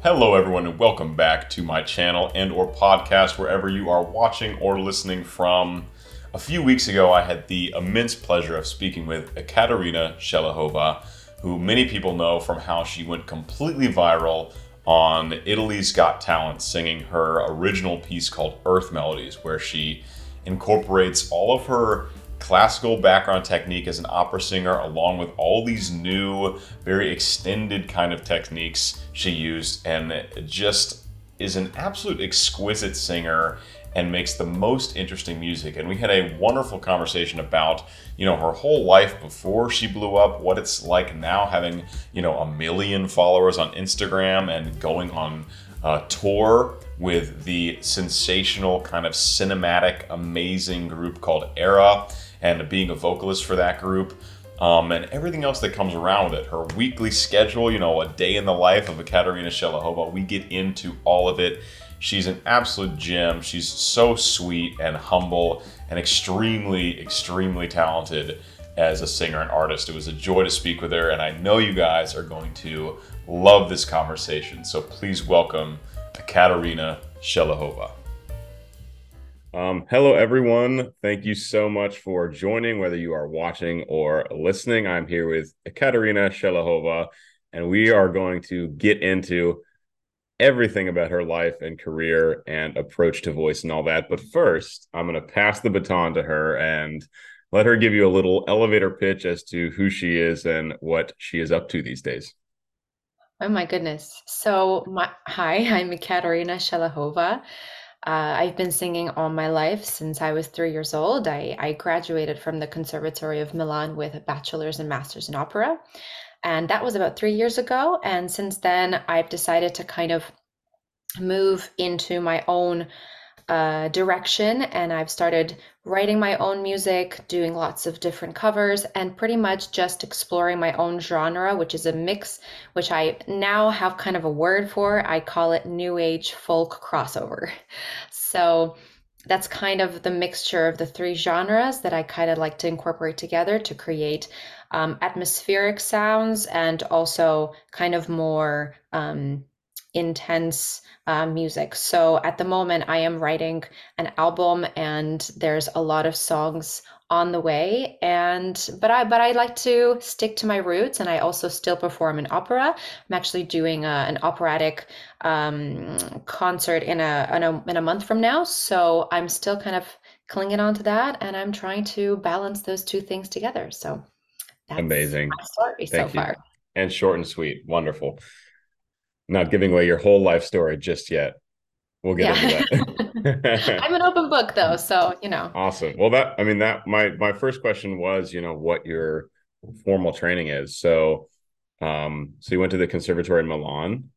Hello everyone and welcome back to my channel and or podcast wherever you are watching or listening from. A few weeks ago I had the immense pleasure of speaking with Ekaterina Shelehova, who many people know from how she went completely viral on Italy's Got Talent singing her original piece called Earth Melodies where she incorporates all of her classical background technique as an opera singer, along with all these new, very extended kind of techniques she used, and just is an absolute exquisite singer and makes the most interesting music. And we had a wonderful conversation about, you know, her whole life before she blew up, what it's like now having, you know, a million followers on Instagram and going on a tour with the sensational kind of cinematic, amazing group called Era and being a vocalist for that group. Um, and everything else that comes around with it. Her weekly schedule, you know, a day in the life of Ekaterina Shelehova. We get into all of it. She's an absolute gem. She's so sweet and humble and extremely, extremely talented as a singer and artist. It was a joy to speak with her, and I know you guys are going to love this conversation. So please welcome Ekaterina Shelehova. Um, hello, everyone. Thank you so much for joining, whether you are watching or listening. I'm here with Ekaterina Shelehova, and we are going to get into everything about her life and career and approach to voice and all that. But first, I'm going to pass the baton to her and let her give you a little elevator pitch as to who she is and what she is up to these days. Oh my goodness. So, my, hi, I'm Ekaterina Shelehova. Uh, I've been singing all my life since I was three years old. I, I graduated from the Conservatory of Milan with a bachelor's and master's in opera. And that was about three years ago. And since then, I've decided to kind of move into my own uh, direction and I've started writing my own music, doing lots of different covers, and pretty much just exploring my own genre, which is a mix, which I now have kind of a word for. I call it New Age folk crossover. So that's kind of the mixture of the three genres that I kind of like to incorporate together to create um, atmospheric sounds and also kind of more um, intense uh, music. So at the moment, I am writing an album, and there's a lot of songs on the way. And but I but I like to stick to my roots, and I also still perform in opera. I'm actually doing a, an operatic um, concert in a, in a in a month from now, so I'm still kind of clinging on to that, and I'm trying to balance those two things together. So that's amazing my story Thank so you. far. And short and sweet, wonderful not giving away your whole life story just yet. We'll get yeah. into that. I'm an open book though, so you know. Awesome. Well, that I mean that my my first question was, you know, what your formal training is. So, um, so you went to the conservatory in Milan,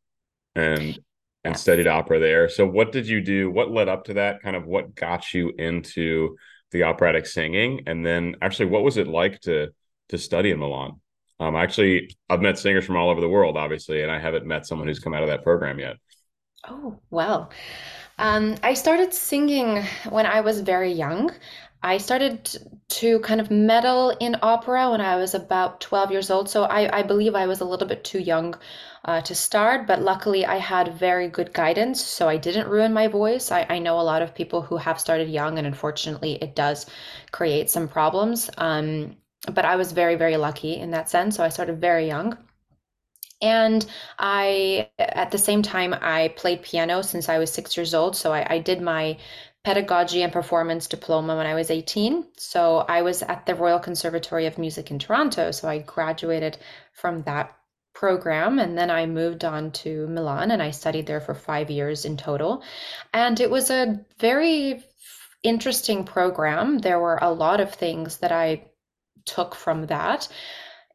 and and studied opera there. So, what did you do? What led up to that? Kind of what got you into the operatic singing, and then actually, what was it like to to study in Milan? Um, actually, I've met singers from all over the world, obviously, and I haven't met someone who's come out of that program yet. Oh, well. Um, I started singing when I was very young. I started to kind of meddle in opera when I was about 12 years old. So I, I believe I was a little bit too young uh, to start, but luckily I had very good guidance. So I didn't ruin my voice. I, I know a lot of people who have started young, and unfortunately, it does create some problems. Um, but I was very, very lucky in that sense. So I started very young. And I, at the same time, I played piano since I was six years old. So I, I did my pedagogy and performance diploma when I was 18. So I was at the Royal Conservatory of Music in Toronto. So I graduated from that program and then I moved on to Milan and I studied there for five years in total. And it was a very interesting program. There were a lot of things that I took from that.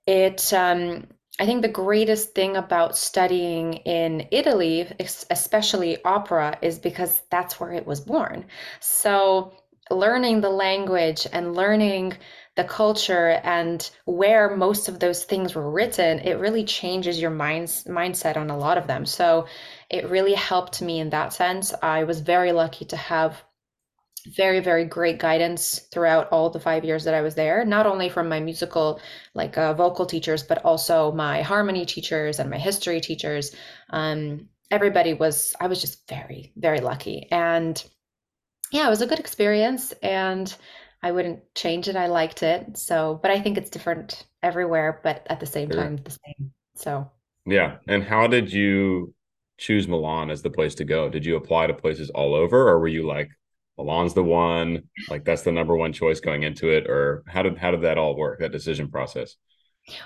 It, um, I think the greatest thing about studying in Italy, especially opera, is because that's where it was born. So, learning the language and learning the culture and where most of those things were written, it really changes your mind's mindset on a lot of them. So, it really helped me in that sense. I was very lucky to have very very great guidance throughout all the five years that i was there not only from my musical like uh, vocal teachers but also my harmony teachers and my history teachers um, everybody was I was just very, very lucky. And yeah, it was a good experience and I wouldn't change it. I liked it. So, but I think it's different everywhere, but at the same Sure. time, the same. So, Yeah. And how did you choose Milan as the place to go? Did you apply to places all over, or were you like, Milan's the one, like that's the number one choice going into it? Or how did how did that all work, that decision process?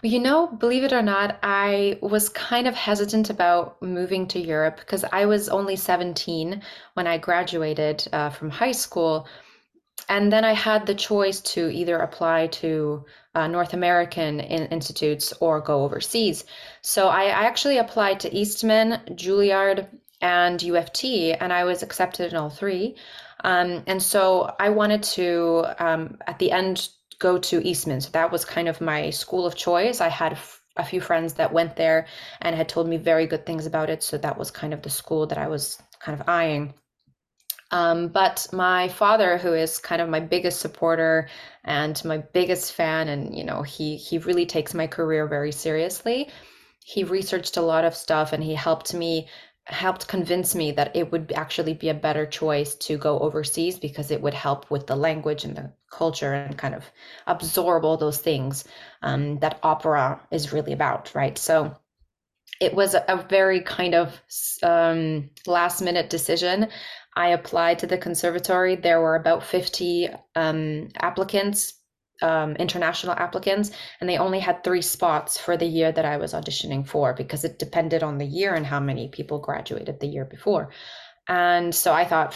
you know, believe it or not, I was kind of hesitant about moving to Europe because I was only 17 when I graduated uh, from high school. And then I had the choice to either apply to uh, North American in institutes or go overseas. So I, I actually applied to Eastman, Juilliard, and UFT, and I was accepted in all three. Um, and so I wanted to, um, at the end, go to Eastman. So that was kind of my school of choice. I had a few friends that went there and had told me very good things about it. So that was kind of the school that I was kind of eyeing. Um, but my father, who is kind of my biggest supporter and my biggest fan, and you know, he he really takes my career very seriously. He researched a lot of stuff and he helped me helped convince me that it would actually be a better choice to go overseas because it would help with the language and the culture and kind of absorb all those things um, that opera is really about, right? So it was a, very kind of um, last minute decision. I applied to the conservatory. There were about 50 um, applicants, um, international applicants, and they only had three spots for the year that I was auditioning for because it depended on the year and how many people graduated the year before. And so I thought,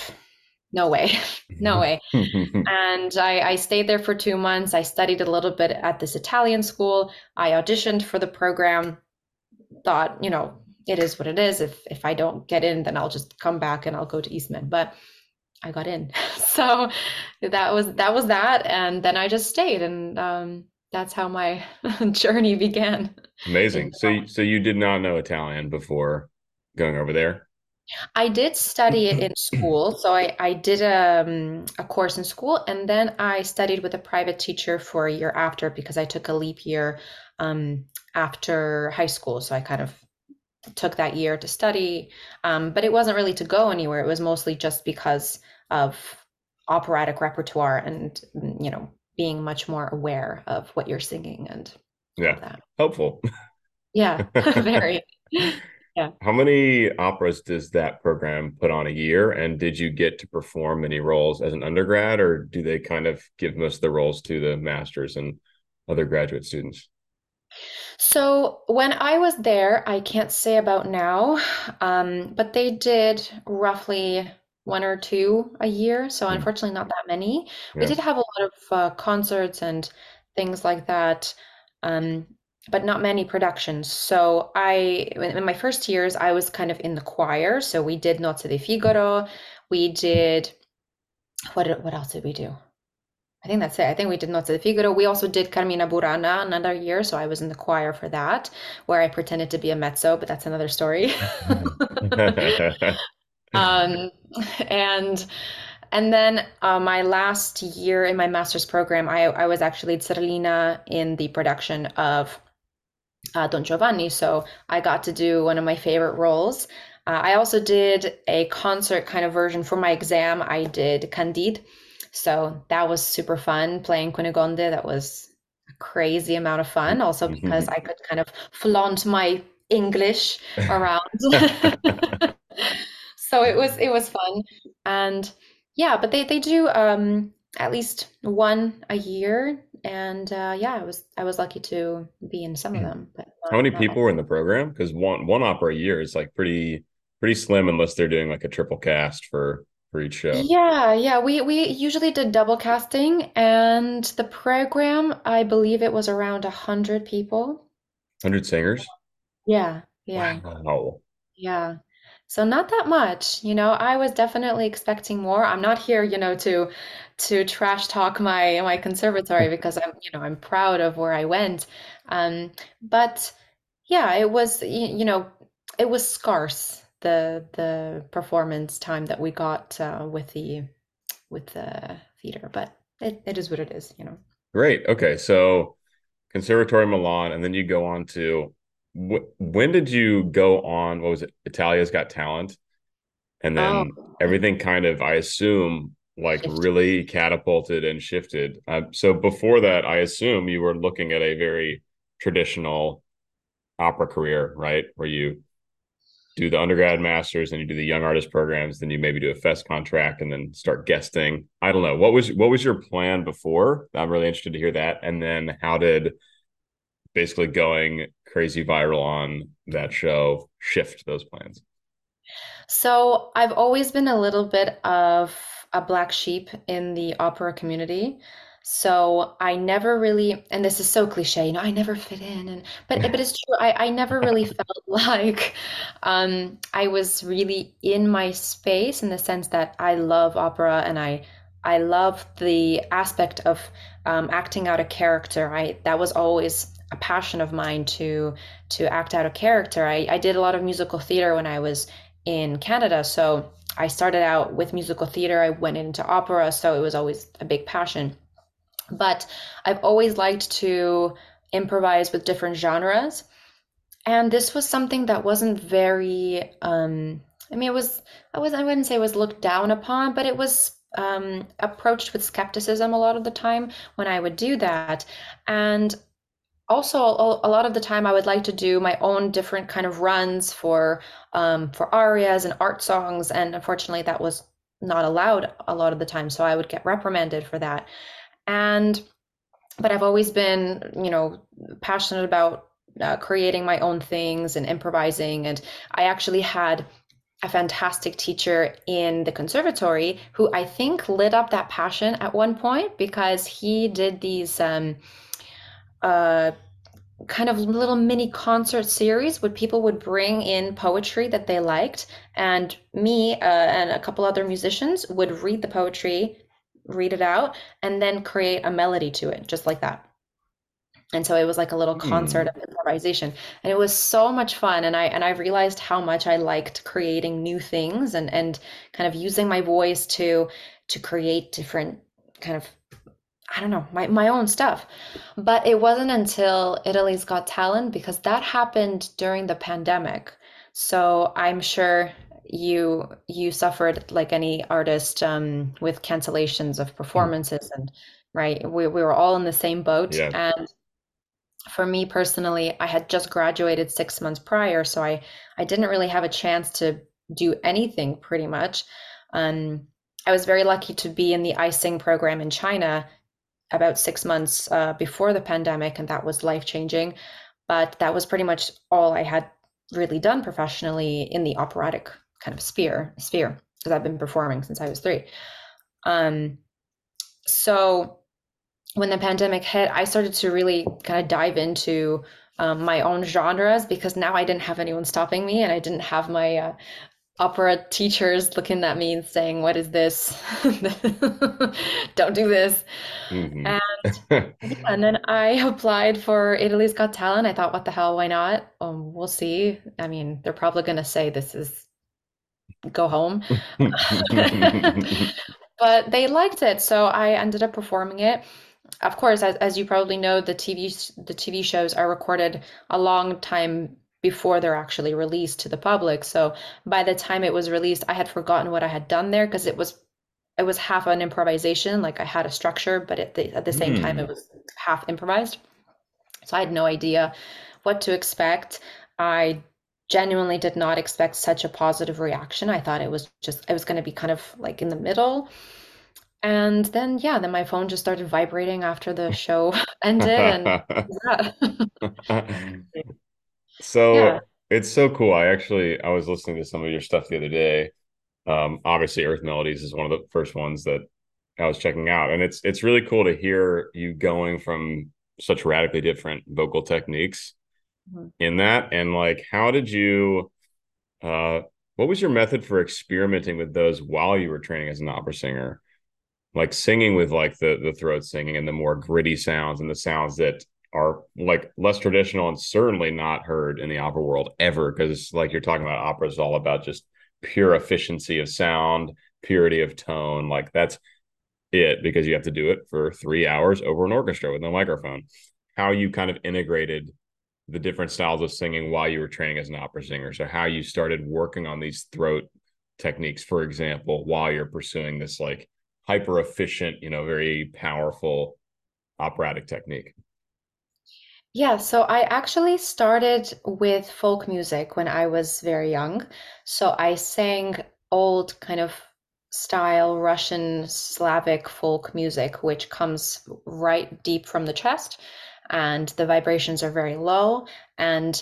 no way, no way. And I, I stayed there for two months. I studied a little bit at this Italian school. I auditioned for the program thought, you know, it is what it is. If if I don't get in, then I'll just come back and I'll go to Eastman. But I got in. So that was that was that. And then I just stayed and um that's how my journey began. Amazing. So you- so you did not know Italian before going over there? I did study it in school. So I, I did um, a course in school and then I studied with a private teacher for a year after because I took a leap year um, after high school. So I kind of took that year to study, um, but it wasn't really to go anywhere. It was mostly just because of operatic repertoire and, mm, you know, being much more aware of what you're singing and Yeah. that. Helpful. Yeah, very. Yeah. How many operas does that program put on a year? And did you get to perform many roles as an undergrad, or do they kind of give most of the roles to the masters and other graduate students? So when I was there, I can't say about now, um, but they did roughly one or two a year. So Hmm. unfortunately, not that many. We did have a lot of uh, concerts and things like that, um, but not many productions. So I, in my first years, I was kind of in the choir. So we did Nozze di Figaro. We did what? What else did we do? I think that's it. I think we did Nozze di Figaro. We also did Carmina Burana another year, so I was in the choir for that, where I pretended to be a mezzo, but that's another story. Um, and and then uh, my last year in my master's program, I, I was actually Zerlina in the production of uh, Don Giovanni, so I got to do one of my favorite roles. Uh, I also did a concert kind of version for my exam. I did Candide, so that was super fun playing Cunegonde. That was a crazy amount of fun, also because I could kind of flaunt my English around. So it was it was fun. And yeah, but they they do um at least one a year and uh yeah, I was I was lucky to be in some of them, but How many people were in the program? Because one one opera a year is like pretty pretty slim unless they're doing like a triple cast for for each show. Yeah, yeah, we we usually did double casting and the program, I believe it was around a hundred people. 100 singers? Yeah, yeah. Wow. Yeah. So not that much, you know, I was definitely expecting more. I'm not here, you know, to to trash talk my my conservatory because I'm, you know, I'm proud of where I went. Um, but yeah, it was, y- you know, it was scarce the the performance time that we got uh, with the with the theater, but it, it is what it is, you know. Great. Okay. So Conservatory Milan, and then you go on to when did you go on? What was it? Italia's Got Talent, and then oh. everything kind of, I assume, like shifted. really catapulted and shifted. Uh, so before that, I assume you were looking at a very traditional opera career, right? Where you do the undergrad masters and you do the young artist programs, then you maybe do a fest contract and then start guesting. I don't know. What was what was your plan before? I'm really interested to hear that. And then how did basically going crazy viral on that show shift those plans? So I've always been a little bit of a black sheep in the opera community. So I never really, and this is so cliche, you know, I never fit in, and but but it's true. I I never really felt like um, I was really in my space in the sense that I love opera and I I love the aspect of um, acting out a character. I that was always a passion of mine to to act out a character. I I did a lot of musical theater when I was in Canada, so I started out with musical theater. I went into opera, so it was always a big passion. But I've always liked to improvise with different genres. And this was something that wasn't very um, I mean it was I was I wouldn't say it was looked down upon, but it was um, approached with skepticism a lot of the time when I would do that. And also a lot of the time I would like to do my own different kind of runs for um, for arias and art songs, and unfortunately that was not allowed a lot of the time. So I would get reprimanded for that and but I've always been, you know, passionate about uh, creating my own things and improvising. And I actually had a fantastic teacher in the conservatory who I think lit up that passion at one point because he did these um, uh, kind of little mini concert series where people would bring in poetry that they liked, and me uh, and a couple other musicians would read the poetry read it out, and then create a melody to it, just like that. And so it was like a little concert mm. of improvisation. And it was so much fun. And I and I realized how much I liked creating new things and and kind of using my voice to to create different kind of I don't know, my, my own stuff. But it wasn't until Italy's Got Talent because that happened during the pandemic. So I'm sure you you suffered like any artist um, with cancellations of hmm. performances and right we, we were all in the same boat yeah. and for me personally i had just graduated six months prior so i i didn't really have a chance to do anything pretty much um, i was very lucky to be in the ising program in china about six months uh, before the pandemic and that was life changing but that was pretty much all i had really done professionally in the operatic kind of sphere sphere because I've been performing since I was three. Um, so when the pandemic hit, I started to really kind of dive into um, my own genres because now I didn't have anyone stopping me, and I didn't have my uh, opera teachers looking at me and saying, "What is this? Don't do this." Mm-hmm. And, and then I applied for Italy's Got Talent. I thought, "What the hell? Why not? Um, we'll see." I mean, they're probably going to say this is go home. but they liked it, so I ended up performing it. Of course, as, as you probably know, the TV the TV shows are recorded a long time before they're actually released to the public. So by the time it was released, I had forgotten what I had done there because it was it was half an improvisation. Like I had a structure, but at the at the same mm. time, it hmm. was half improvised. So I had no idea what to expect. I genuinely did not expect such a positive reaction. I thought it was just, I was going to be kind of like in the middle. And then, yeah, then my phone just started vibrating after the show ended. And so yeah. it's so cool. I actually, I was listening to some of your stuff the other day. Um, obviously, Earth Melodies is one of the first ones that I was checking out, and it's it's really cool to hear you going from such radically different vocal techniques mm-hmm. in that and like how did you uh what was your method for experimenting with those while you were training as an opera singer like singing with like the the throat singing and the more gritty sounds and the sounds that are like less traditional and certainly not heard in the opera world ever because like you're talking about opera is all about just pure efficiency of sound purity of tone like that's it because you have to do it for three hours over an orchestra with no microphone how you kind of integrated the different styles of singing while you were training as an opera singer. So how you started working on these throat techniques, for example, while you're pursuing this like hyper efficient, you know, very powerful operatic technique. Yeah, so I actually started with folk music when I was very young. So I sang old kind of style Russian Slavic folk music, which comes right deep from the chest, and the vibrations are very low. And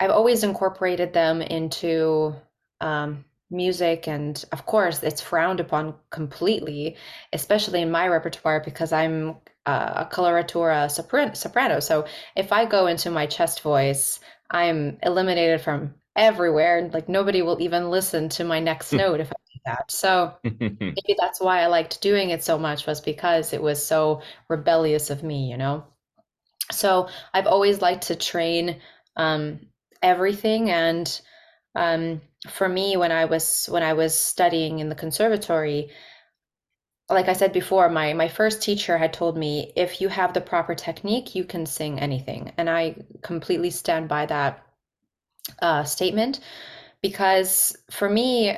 I've always incorporated them into um, music, and of course, it's frowned upon completely, especially in my repertoire because I'm uh, a coloratura soprano. So if I go into my chest voice, I'm eliminated from everywhere. Like nobody will even listen to my next note if I do that. So maybe that's why I liked doing it so much was because it was so rebellious of me, you know. So I've always liked to train um, everything, and um, for me, when I was when I was studying in the conservatory, like I said before, my my first teacher had told me if you have the proper technique, you can sing anything, and I completely stand by that uh, statement because for me,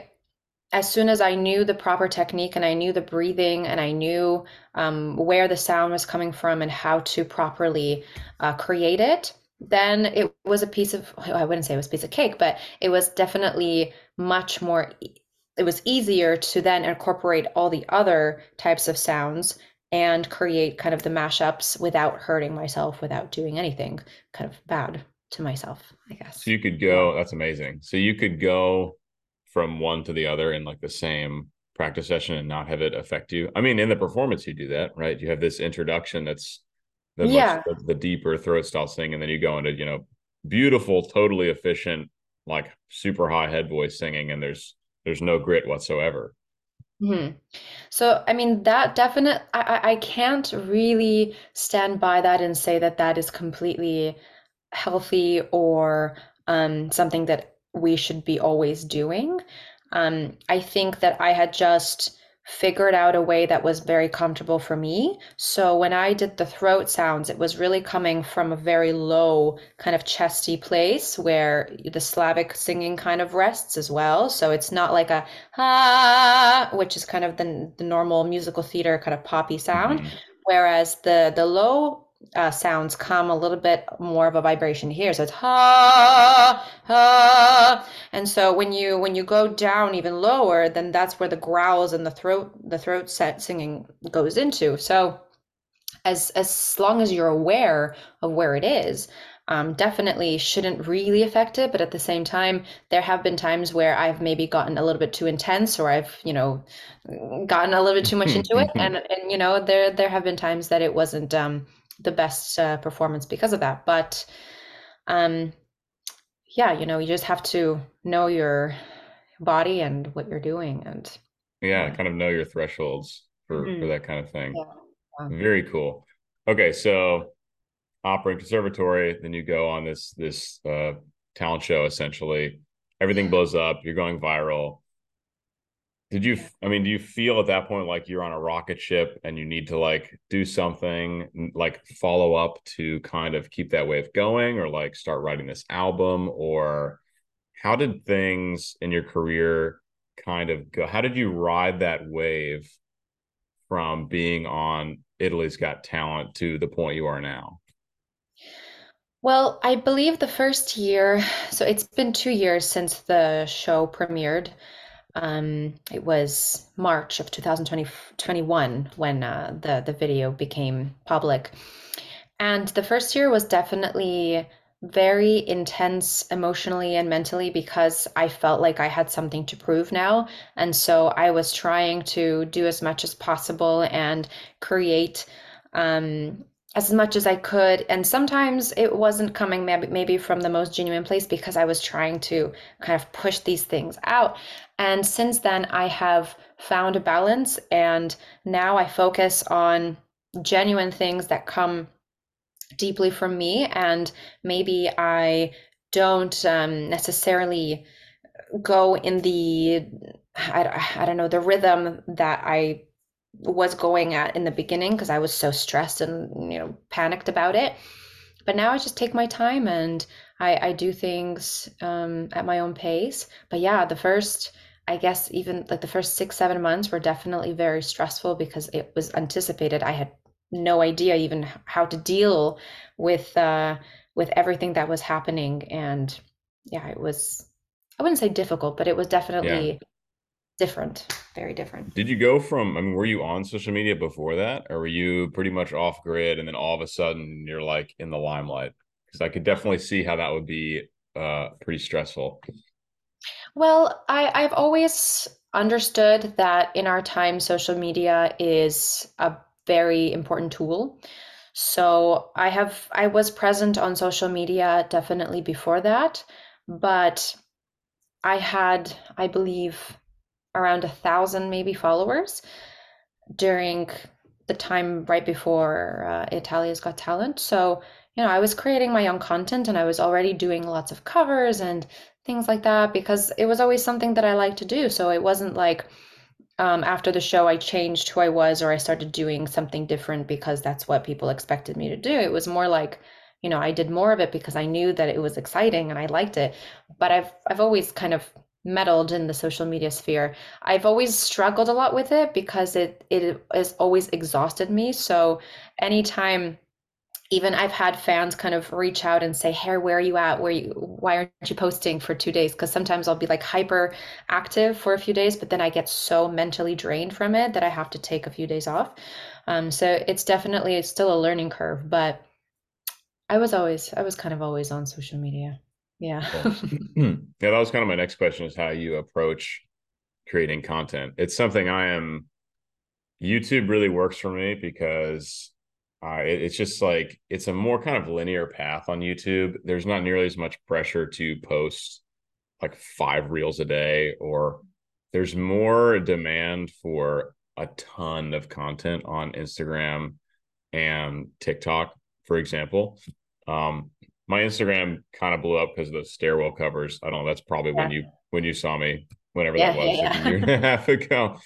as soon as I knew the proper technique and I knew the breathing and I knew um, where the sound was coming from and how to properly uh, create it, then it was a piece of I wouldn't say it was a piece of cake, but it was definitely much more it was easier to then incorporate all the other types of sounds and create kind of the mashups without hurting myself, without doing anything kind of bad to myself, I guess. So you could go, that's amazing. So you could go from one to the other in like the same practice session and not have it affect you. I mean, in the performance, you do that, right? You have this introduction that's the, yeah. Much, the, deeper throat style thing, and then you go into, you know, beautiful, totally efficient, like super high head voice singing, and there's there's no grit whatsoever. hmm So, I mean, that definite, I, I can't really stand by that and say that that is completely healthy or um, something that we should be always doing. Um, I think that I had just figured out a way that was very comfortable for me. So when I did the throat sounds, it was really coming from a very low, kind of chesty place where the Slavic singing kind of rests as well. So it's not like a ah, which is kind of the, the normal musical theater kind of poppy sound. Mm-hmm. Whereas the the low uh, sounds come a little bit more of a vibration here. So it's ha ha, and so when you when you go down even lower, then that's where the growls and the throat the throat set singing goes into. So as as long as you're aware of where it is, um, definitely shouldn't really affect it. But at the same time, there have been times where I've maybe gotten a little bit too intense, or I've you know gotten a little bit too much into it, and and you know there there have been times that it wasn't um the best uh, performance because of that. But um, yeah, you know, you just have to know your body and what you're doing, and yeah, kind of know your thresholds for mm-hmm. for that kind of thing. Yeah. Very cool. Okay, so opera conservatory, then you go on this this uh, talent show. Essentially, everything blows up. You're going viral. Did you, I mean, do you feel at that point like you're on a rocket ship and you need to like do something, like follow up to kind of keep that wave going or like start writing this album? Or how did things in your career kind of go? How did you ride that wave from being on Italy's Got Talent to the point you are now? Well, I believe the first year, so it's been two years since the show premiered. Um, it was March of 2021 when uh, the the video became public, and the first year was definitely very intense emotionally and mentally because I felt like I had something to prove now, and so I was trying to do as much as possible and create um, as much as I could. And sometimes it wasn't coming maybe, from the most genuine place because I was trying to kind of push these things out. And since then, I have found a balance. And now I focus on genuine things that come deeply from me. And maybe I don't um, necessarily go in the, I, I don't know, the rhythm that I was going at in the beginning because I was so stressed and you know panicked about it. but now I just take my time and I, I do things um, at my own pace. But yeah, the first, I guess, even like the first six, seven months were definitely very stressful because it was anticipated. I had no idea even how to deal with uh, with everything that was happening, and yeah, it was. I wouldn't say difficult, but it was definitely yeah. Different, very different. Did you go from? I mean, were you on social media before that, or were you pretty much off grid, and then all of a sudden you're like in the limelight? because I could definitely see how that would be uh, pretty stressful. Well, I, I've always understood that in our time, social media is a very important tool. So I have I was present on social media definitely before that, but I had, I believe, around a thousand maybe followers during the time right before uh, Italia's Got Talent. So you know, I was creating my own content and I was already doing lots of covers and things like that because it was always something that I liked to do. So it wasn't like um, after the show I changed who I was or I started doing something different because that's what people expected me to do. It was more like, you know, I did more of it because I knew that it was exciting and I liked it. But I've I've always kind of meddled in the social media sphere. I've always struggled a lot with it because it it has always exhausted me. So anytime even I've had fans kind of reach out and say, "Hey, where are you at? Where you? Why aren't you posting for two days?" Because sometimes I'll be like hyper active for a few days, but then I get so mentally drained from it that I have to take a few days off. Um, so it's definitely it's still a learning curve, but I was always I was kind of always on social media. Yeah. yeah, that was kind of my next question: is how you approach creating content. It's something I am. YouTube really works for me because uh, it, it's just like it's a more kind of linear path on YouTube. There's not nearly as much pressure to post like five reels a day, or there's more demand for a ton of content on Instagram and TikTok, for example. Um, my Instagram kind of blew up because of the stairwell covers. I don't know. That's probably yeah. when you when you saw me, whenever yeah, that was, yeah, a year and a half ago.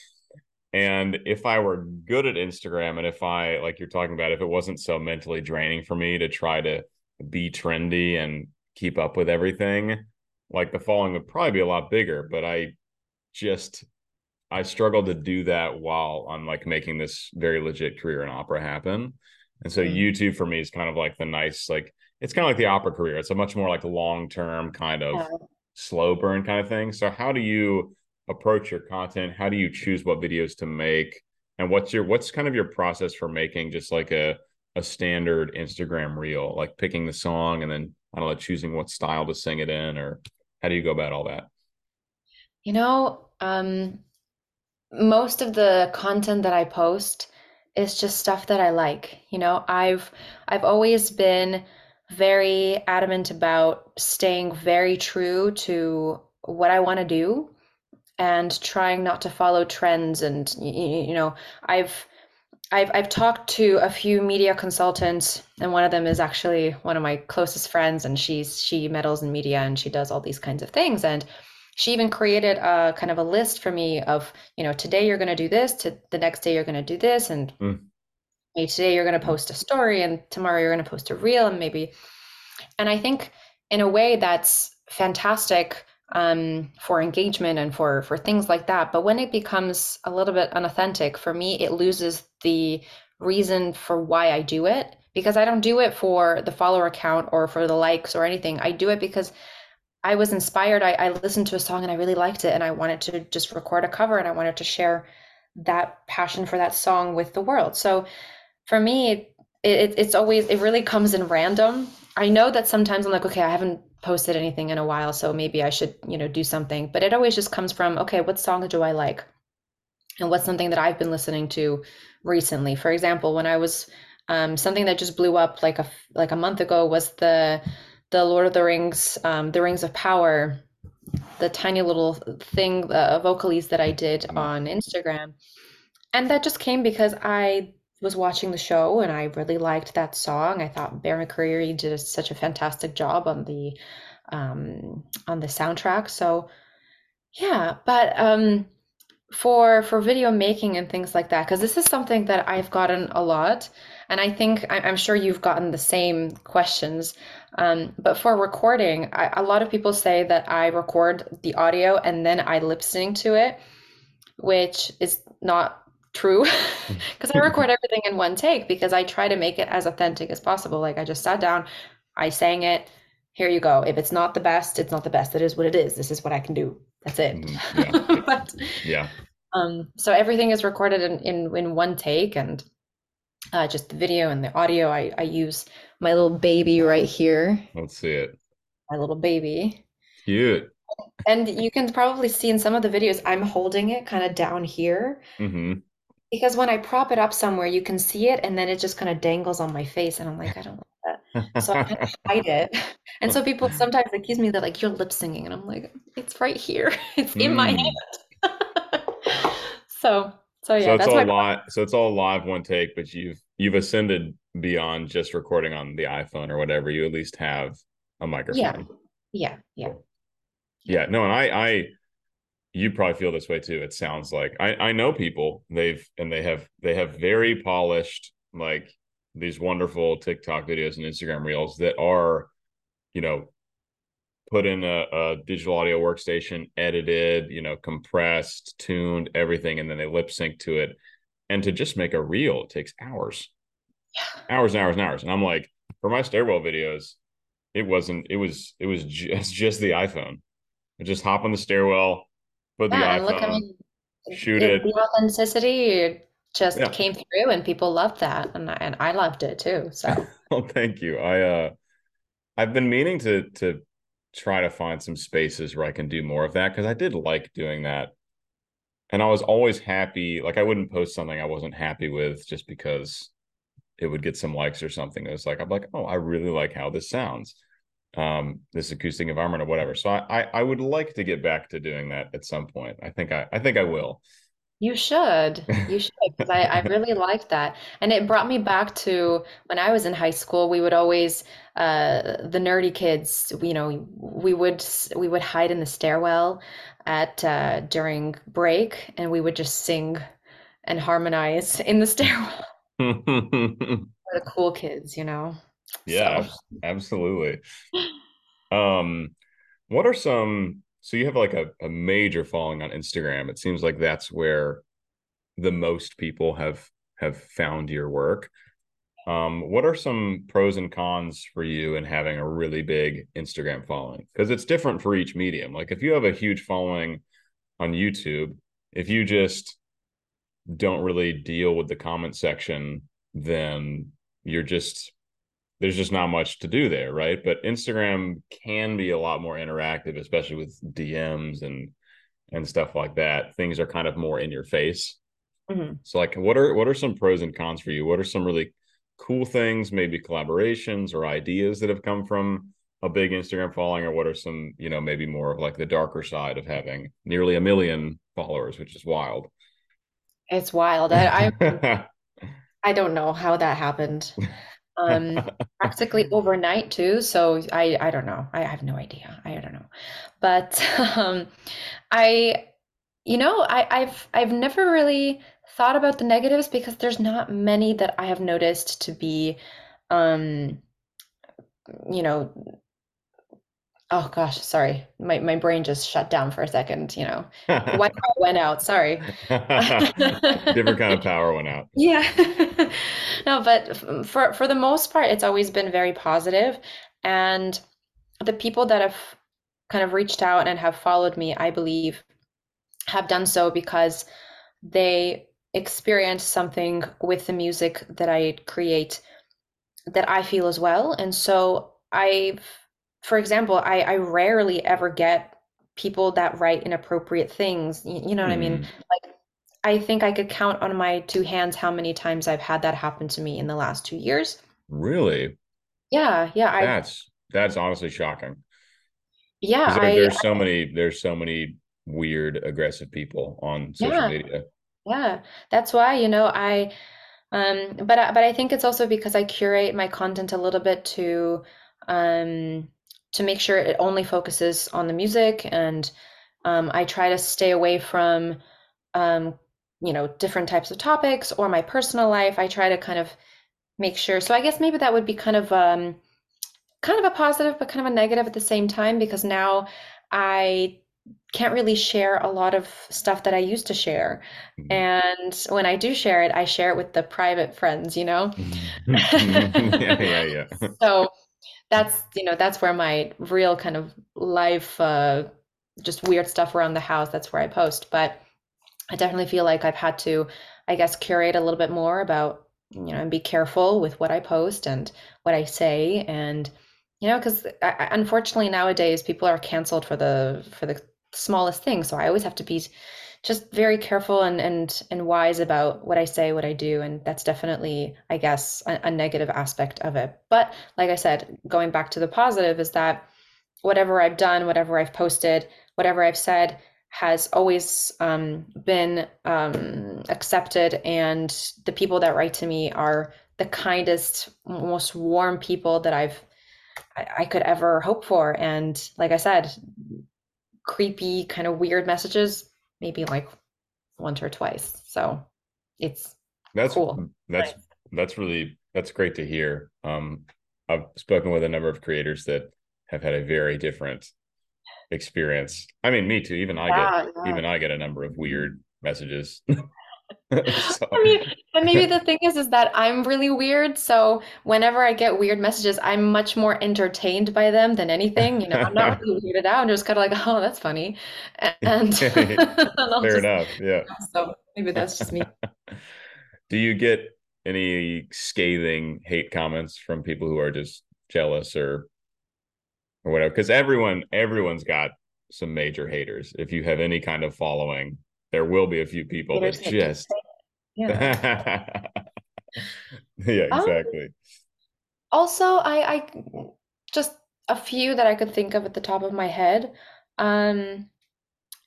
And if I were good at Instagram and if I, like you're talking about, if it wasn't so mentally draining for me to try to be trendy and keep up with everything, like the following would probably be a lot bigger. But I just, I struggled to do that while I'm like making this very legit career in opera happen. And so mm-hmm. YouTube for me is kind of like the nice, like, it's kind of like the opera career. It's a much more like long term kind of yeah. slow burn kind of thing. So, how do you, approach your content? How do you choose what videos to make? And what's your what's kind of your process for making just like a a standard Instagram reel, like picking the song and then I don't know, choosing what style to sing it in, or how do you go about all that? You know, um, most of the content that I post is just stuff that I like. You know, I've I've always been very adamant about staying very true to what I want to do and trying not to follow trends and you know i've I've, I've talked to a few media consultants and one of them is actually one of my closest friends and she's she meddles in media and she does all these kinds of things and she even created a kind of a list for me of you know today you're going to do this to the next day you're going to do this and mm. Today you're going to post a story and tomorrow you're going to post a reel and maybe and i think in a way that's fantastic um, for engagement and for for things like that. But when it becomes a little bit unauthentic, for me, it loses the reason for why I do it because I don't do it for the follower count or for the likes or anything. I do it because I was inspired. I, I listened to a song and I really liked it, and I wanted to just record a cover and I wanted to share that passion for that song with the world. So for me, it, it, it's always it really comes in random. I know that sometimes I'm like, okay, I haven't posted anything in a while, so maybe I should, you know, do something. But it always just comes from, okay, what song do I like? And what's something that I've been listening to recently? For example, when I was um, something that just blew up like a like a month ago was the the Lord of the Rings, um, the Rings of Power, the tiny little thing, uh, vocalise that I did on Instagram, and that just came because I was watching the show and I really liked that song. I thought Bear McCreary did such a fantastic job on the um, on the soundtrack. So yeah, but um, for for video making and things like that, because this is something that I've gotten a lot. And I think I'm sure you've gotten the same questions. Um, but for recording, I, a lot of people say that I record the audio and then I lip sync to it, which is not true because I record everything in one take because I try to make it as authentic as possible. Like I just sat down, I sang it. Here you go. If it's not the best, it's not the best. It is what it is. This is what I can do. That's it. Mhm, yeah. But, Yeah. um, so everything is recorded in, in, in one take and uh, just the video and the audio. I, I use my little baby right here, Let's see it. my little baby. Cute. And you can probably see in some of the videos, I'm holding it kind of down here hmm because when I prop it up somewhere, you can see it and then it just kind of dangles on my face. And I'm like, I don't like that. So I kind of hide it. And so people sometimes accuse me, they're like, you're lip singing. And I'm like, it's right here. It's in my Mm. hand. So, so so yeah, it's that's all my live. So it's all live one take, but you've you've ascended beyond just recording on the iPhone or whatever. You at least have a microphone. Yeah. Yeah, yeah. Yeah, no, and I, I, you probably feel this way too. It sounds like I, I know people they've and they have they have very polished like these wonderful TikTok videos and Instagram reels that are, you know, put in a, a digital audio workstation, edited, you know, compressed, tuned, everything, and then they lip sync to it. And to just make a reel, it takes hours, hours and hours and hours. And I'm like, for my stairwell videos, it wasn't. It was. It was just just the iPhone. I just hop on the stairwell, the Yeah, and look, I mean, shoot it, it. the authenticity just Yeah. came through and people loved that. And I, and I loved it too. So, Oh, thank you. I uh, I've been meaning to to try to find some spaces where I can do more of that because I did like doing that, and I was always happy. Like I wouldn't post something I wasn't happy with just because it would get some likes or something. It was like I'm like, oh, I really like how this sounds, um, this acoustic environment or whatever. So I, I I would like to get back to doing that at some point. I think I I think I will. You should. You should, because I, I really liked that. And it brought me back to when I was in high school, we would always uh the nerdy kids, you know, we would we would hide in the stairwell at uh during break and we would just sing and harmonize in the stairwell for the cool kids, you know. Yeah, So, absolutely. Um, what are some, so you have like a, a major following on Instagram. It seems like that's where the most people have have found your work. Um, what are some pros and cons for you in having a really big Instagram following? Because it's different for each medium. Like if you have a huge following on YouTube, if you just don't really deal with the comment section, then you're just there's just not much to do there, right? But Instagram can be a lot more interactive, especially with DMs and and stuff like that. Things are kind of more in your face. mhm. So like what are what are some pros and cons for you? What are some really cool things, maybe collaborations or ideas that have come from a big Instagram following or what are some, you know, maybe more of like the darker side of having nearly a million followers, which is wild. It's wild. I, I I don't know how that happened. Um, practically overnight too. So I I don't know. I have no idea. I don't know. But um, I you know I I've I've never really thought about the negatives because there's not many that I have noticed to be um you know oh gosh sorry my my brain just shut down for a second you know Wi-Fi went out sorry Different kind of power went out. Yeah. No, but for for the most part, it's always been very positive, and the people that have kind of reached out and have followed me, I believe, have done so because they experience something with the music that I create that I feel as well. And so I, for example, I, I rarely ever get people that write inappropriate things. You, you know what I mean? Mhm. Like, I think I could count on my two hands how many times I've had that happen to me in the last two years. Really? Yeah, yeah, I, That's that's honestly shocking. yeah, there, I, there's so many there's so many weird aggressive people on social yeah, media. yeah. That's why, you know, I, um, but I, but I think it's also because I curate my content a little bit to, um, to make sure it only focuses on the music and, um, I try to stay away from, um, you know, different types of topics or my personal life. I try to kind of make sure. So I guess maybe that would be kind of um, kind of a positive, but kind of a negative at the same time because now I can't really share a lot of stuff that I used to share. Mm-hmm. And when I do share it, I share it with the private friends, you know? yeah, yeah, yeah. so that's, you know, that's where my real kind of life, uh, just weird stuff around the house, that's where I post. But I definitely feel like I've had to, I guess, curate a little bit more about, you know, and be careful with what I post and what I say. And, you know, because unfortunately nowadays people are canceled for the for the smallest thing. So I always have to be just very careful and and and wise about what I say, what I do, and that's definitely, I guess, a, a negative aspect of it. But like I said, going back to the positive is that whatever I've done, whatever I've posted, whatever I've said has always um, been um, accepted, and the people that write to me are the kindest, most warm people that I've I, I could ever hope for. And like I said, creepy, kind of weird messages, maybe like once or twice. So it's that's cool. That's nice. that's really that's great to hear. Um, I've spoken with a number of creators that have had a very different experience. I mean, me too. Even I yeah, get yeah. even I get a number of weird messages. I mean, but maybe the thing is, is that I'm really weird. So whenever I get weird messages, I'm much more entertained by them than anything. You know, I'm not really weirded out. I'm just kind of like, oh, that's funny. And fair just, enough. Yeah. So maybe that's just me. Do you get any scathing hate comments from people who are just jealous or or whatever? Because everyone, everyone's got some major haters. If you have any kind of following, there will be a few people that just yeah, yeah um, exactly. um, also i i just a few that i could think of at the top of my head. Um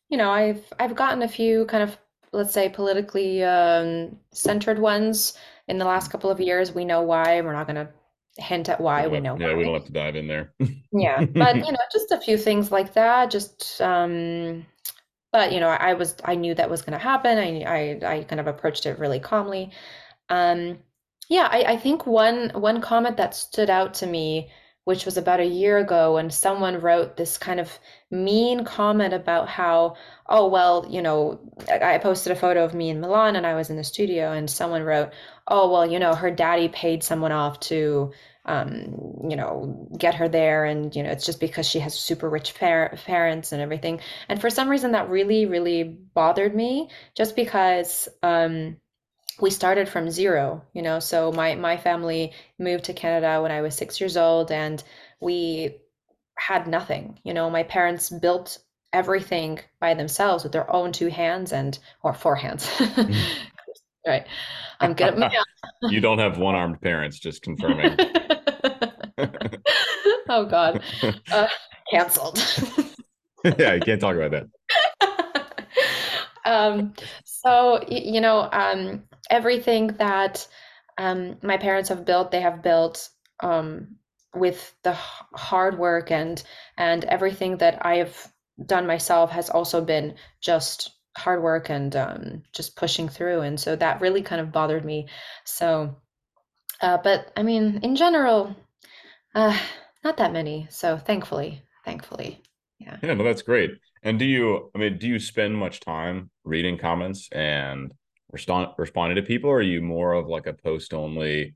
you know i've i've gotten a few kind of let's say politically um centered ones in the last couple of years. We know why. We're not going to hint at why. We know yeah why. we don't have to dive in there. Yeah but you know just a few things like that. Just um but you know i was i knew that was going to happen. I, I i kind of approached it really calmly. Um yeah I, I think one one comment that stood out to me which was about a year ago when someone wrote this kind of mean comment about how oh well you know i posted a photo of me in milan and i was in the studio and someone wrote oh well you know her daddy paid someone off to um, you know, get her there. And, you know, it's just because she has super rich par- parents and everything. And for some reason, that really, really bothered me just because um, we started from zero, you know. So my, my family moved to Canada when I was six years old and we had nothing. You know, my parents built everything by themselves with their own two hands and, or four hands. mm-hmm. right. I'm good at math. you don't have one armed parents, just confirming. oh God, uh, canceled. yeah, you can't talk about that. um, so you know, um, everything that um, my parents have built, they have built um, with the hard work and and everything that I have done myself has also been just hard work and um, just pushing through. And so that really kind of bothered me. So, uh, but I mean, in general, uh, not that many. So thankfully, thankfully, yeah. Yeah, no, that's great. And do you? I mean, do you spend much time reading comments and respond responding to people, or are you more of like a post only?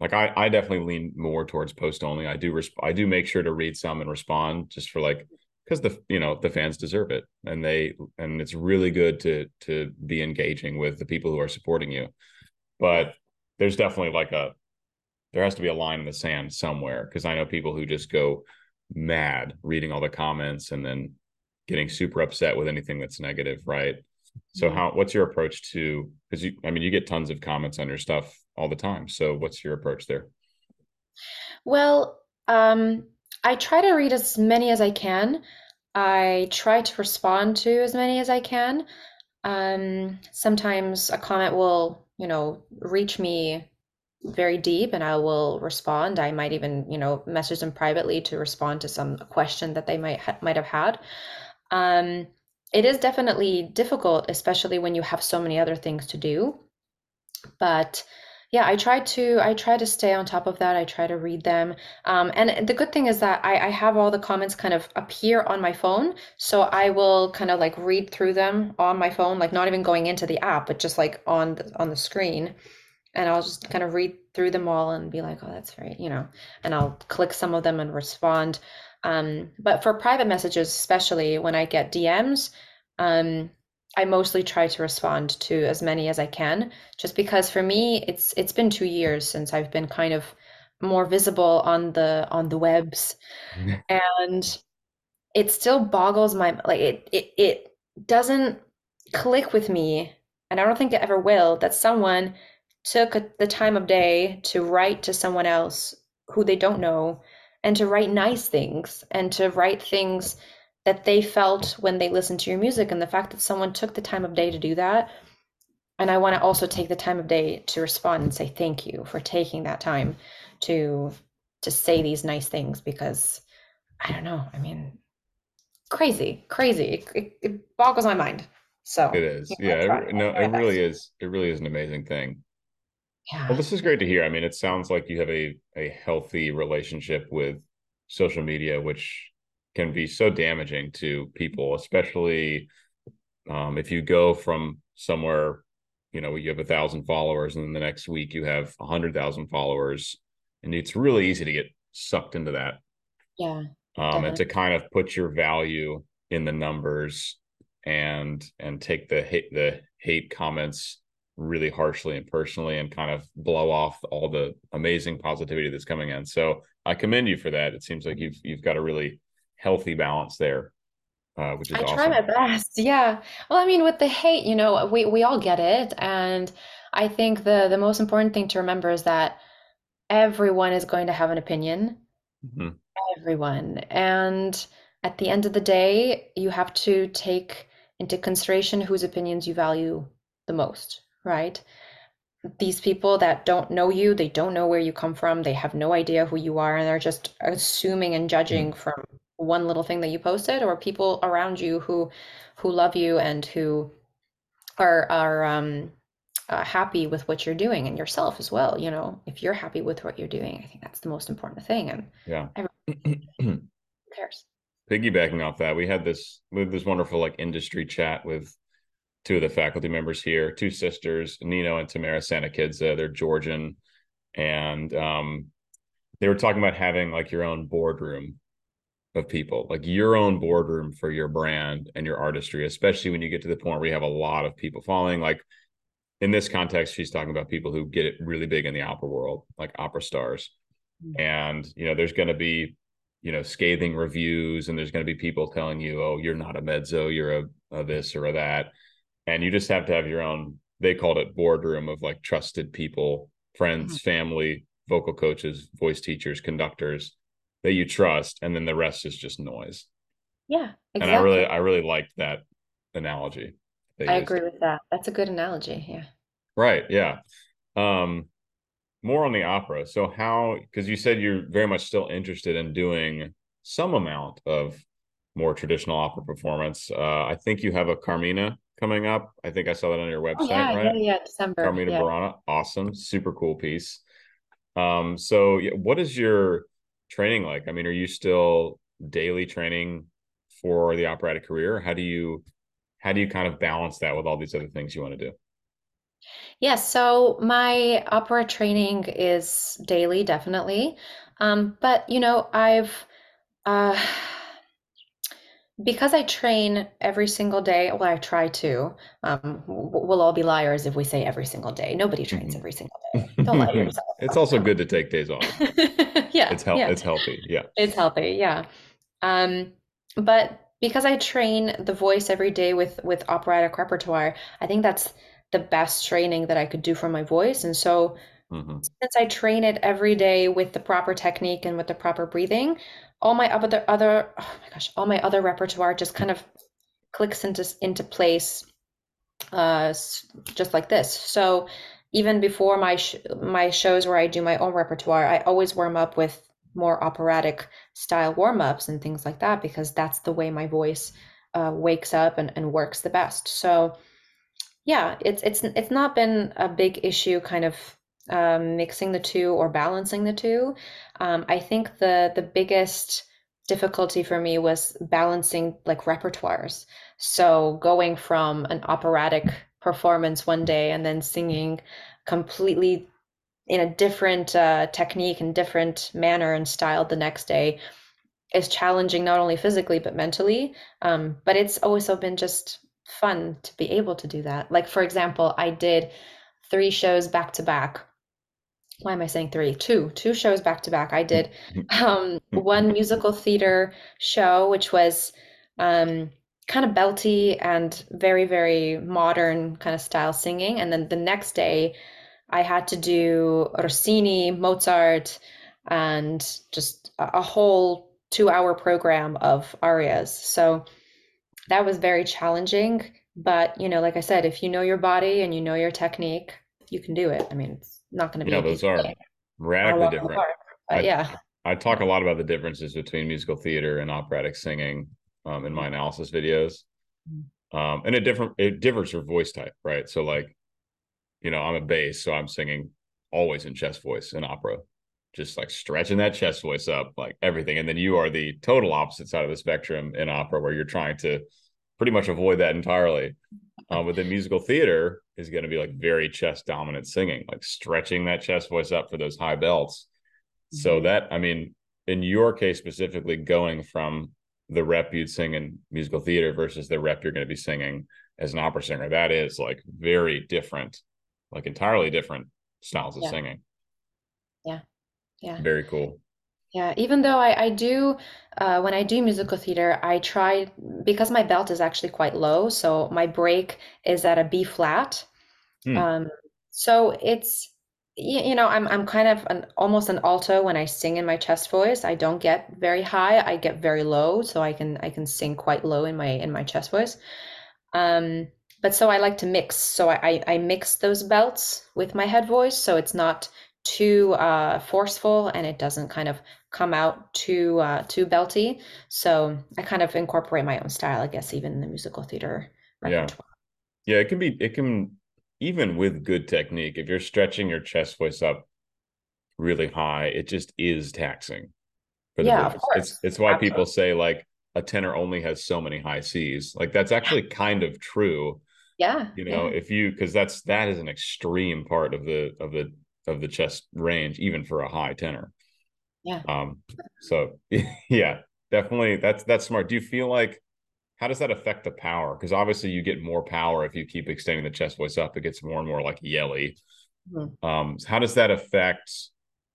Like I, I definitely lean more towards post only. I do, resp- I do make sure to read some and respond just for like because the you know the fans deserve it and they and it's really good to to be engaging with the people who are supporting you. But there's definitely like a there has to be a line in the sand somewhere because i know people who just go mad reading all the comments and then getting super upset with anything that's negative right? So how what's your approach to because you i mean you get tons of comments on your stuff all the time so what's your approach there? Well um I try to read as many as I can. I try to respond to as many as I can. Um, sometimes a comment will, you know, reach me very deep and I will respond. I might even, you know, message them privately to respond to some question that they might ha- might have had. Um, it is definitely difficult, especially when you have so many other things to do. But yeah, I try to I try to stay on top of that. I try to read them. Um, and the good thing is that I, I have all the comments kind of appear on my phone. So I will kind of like read through them on my phone, like not even going into the app, but just like on the on the screen. And I'll just kind of read through them all and be like, oh, that's very, you know, and I'll click some of them and respond. Um, but for private messages, especially when I get DMs, um, I mostly try to respond to as many as I can, just because for me it's it's been two years since I've been kind of more visible on the on the webs, mm-hmm. and it still boggles my like it it it doesn't click with me, and I don't think it ever will that someone took the time of day to write to someone else who they don't know and to write nice things and to write things that they felt when they listened to your music and the fact that someone took the time of day to do that. And i want to also take the time of day to respond and say thank you for taking that time to to say these nice things because i don't know i mean crazy crazy. It, it boggles my mind. So it is. you know, yeah it, no it really is it really is an amazing thing. Yeah. well this is great to hear. I mean it sounds like you have a a healthy relationship with social media which can be so damaging to people, especially um, if you go from somewhere, you know, you have a thousand followers, and then the next week you have a hundred thousand followers, and it's really easy to get sucked into that. Yeah. Um, and to kind of put your value in the numbers and and take the hate the hate comments really harshly and personally and kind of blow off all the amazing positivity that's coming in. So I commend you for that. It seems like you've you've got a really healthy balance there. Uh, which is I awesome. try my best. Yeah. Well, I mean, with the hate, you know, we we all get it, and I think the the most important thing to remember is that everyone is going to have an opinion. Mm-hmm. Everyone, and at the end of the day, you have to take into consideration whose opinions you value the most, right? These people that don't know you, they don't know where you come from, they have no idea who you are, and they're just assuming and judging mm-hmm. from one little thing that you posted or people around you who who love you and who are are um uh, happy with what you're doing and yourself as well you know? If you're happy with what you're doing i think that's the most important thing and yeah. Cares? Piggybacking off that we had this with this wonderful like industry chat with two of the faculty members here two sisters nino and tamara Santa santakidze they're georgian and um they were talking about having like your own boardroom of people, like your own boardroom for your brand and your artistry, especially when you get to the point where you have a lot of people following. Like in this context, she's talking about people who get it really big in the opera world, like opera stars. Mm-hmm. And, you know, there's going to be, you know, scathing reviews and there's going to be people telling you, oh, you're not a mezzo, you're a, a this or a that. And you just have to have your own, they called it boardroom of like trusted people, friends, mm-hmm. family, vocal coaches, voice teachers, conductors that you trust and then the rest is just noise. Yeah exactly. and i really i really liked that analogy i agree with that. That's a good analogy yeah. Right yeah. Um more on the opera. So how because you said you're very much still interested in doing some amount of more traditional opera performance. Uh i think you have a carmina coming up. I think i saw that on your website oh, yeah, right? yeah, yeah december carmina yeah. burana awesome super cool piece. Um so what is your training like? I mean, are you still daily training for the operatic career? How do you how do you kind of balance that with all these other things you want to do? Yes, so my opera training is daily, definitely. Um, but you know, I've uh, because I train every single day, well, I try to. Um, we'll all be liars if we say every single day. Nobody trains mm-hmm. every single day. Don't lie to yourself. it's also good to take days off. yeah, it's healthy. Yeah. It's healthy. Yeah, it's healthy. Yeah, um, but because I train the voice every day with with operatic repertoire, I think that's the best training that I could do for my voice. And so, mm-hmm. since I train it every day with the proper technique and with the proper breathing, all my other other oh my gosh, all my other repertoire just kind of clicks into into place, uh, just like this. So even before my sh- my shows where I do my own repertoire, I always warm up with more operatic style warm ups and things like that because that's the way my voice uh, wakes up and, and works the best. So yeah, it's it's it's not been a big issue kind of um, mixing the two or balancing the two. Um, I think the the biggest difficulty for me was balancing like repertoires. So going from an operatic performance one day and then singing completely in a different uh, technique and different manner and style the next day is challenging not only physically but mentally. Um, but it's also been just fun to be able to do that. Like for example, I did three shows back to back. Why am I saying three? Two, two shows back to back. I did um, one musical theater show, which was um, kind of belty and very, very modern kind of style singing. And then the next day, I had to do Rossini, Mozart, and just a whole two hour program of arias. So that was very challenging. But, you know, like I said, if you know your body and you know your technique, you can do it. I mean, it's not going to be. Yeah, those are radically different. Hard, I, yeah. I talk a lot about the differences between musical theater and operatic singing um, in my analysis videos. Mm-hmm. Um, and it different it differs for voice type, right? So like, you know, I'm a bass, so I'm singing always in chest voice in opera just like stretching that chest voice up, like everything. And then you are the total opposite side of the spectrum in opera, where you're trying to pretty much avoid that entirely. Uh, but the musical theater is going to be like very chest dominant singing, like stretching that chest voice up for those high belts. Mm-hmm. So that, I mean, in your case specifically, going from the rep you'd sing in musical theater versus the rep you're going to be singing as an opera singer, that is like very different, like entirely different styles of yeah. singing. Yeah. Yeah. Very cool. Yeah, even though I, I do, uh, when I do musical theater, I try, because my belt is actually quite low, so my break is at a B flat. Hmm. Um, so it's, you, you know, I'm, I'm kind of an almost an alto when I sing in my chest voice. I don't get very high, I get very low, so I can I can sing quite low in my in my chest voice. Um, but so I like to mix. So I, I, I mix those belts with my head voice, so it's not too uh, forceful and it doesn't kind of come out too uh, too belty. So I kind of incorporate my own style, I guess, even in the musical theater repertoire. Yeah. yeah, it can be. It can even with good technique. If you're stretching your chest voice up really high, it just is taxing. yeah, of course. It's, it's why Absolutely. people say like a tenor only has so many high C's. Like that's actually kind of true. Yeah. You know, yeah. if you because that's that is an extreme part of the of the of the chest range, even for a high tenor. Yeah. Um. So yeah, definitely that's that's smart. Do you feel like how does that affect the power? Because obviously you get more power if you keep extending the chest voice up. It gets more and more like yelly. Mm-hmm. Um. How does that affect?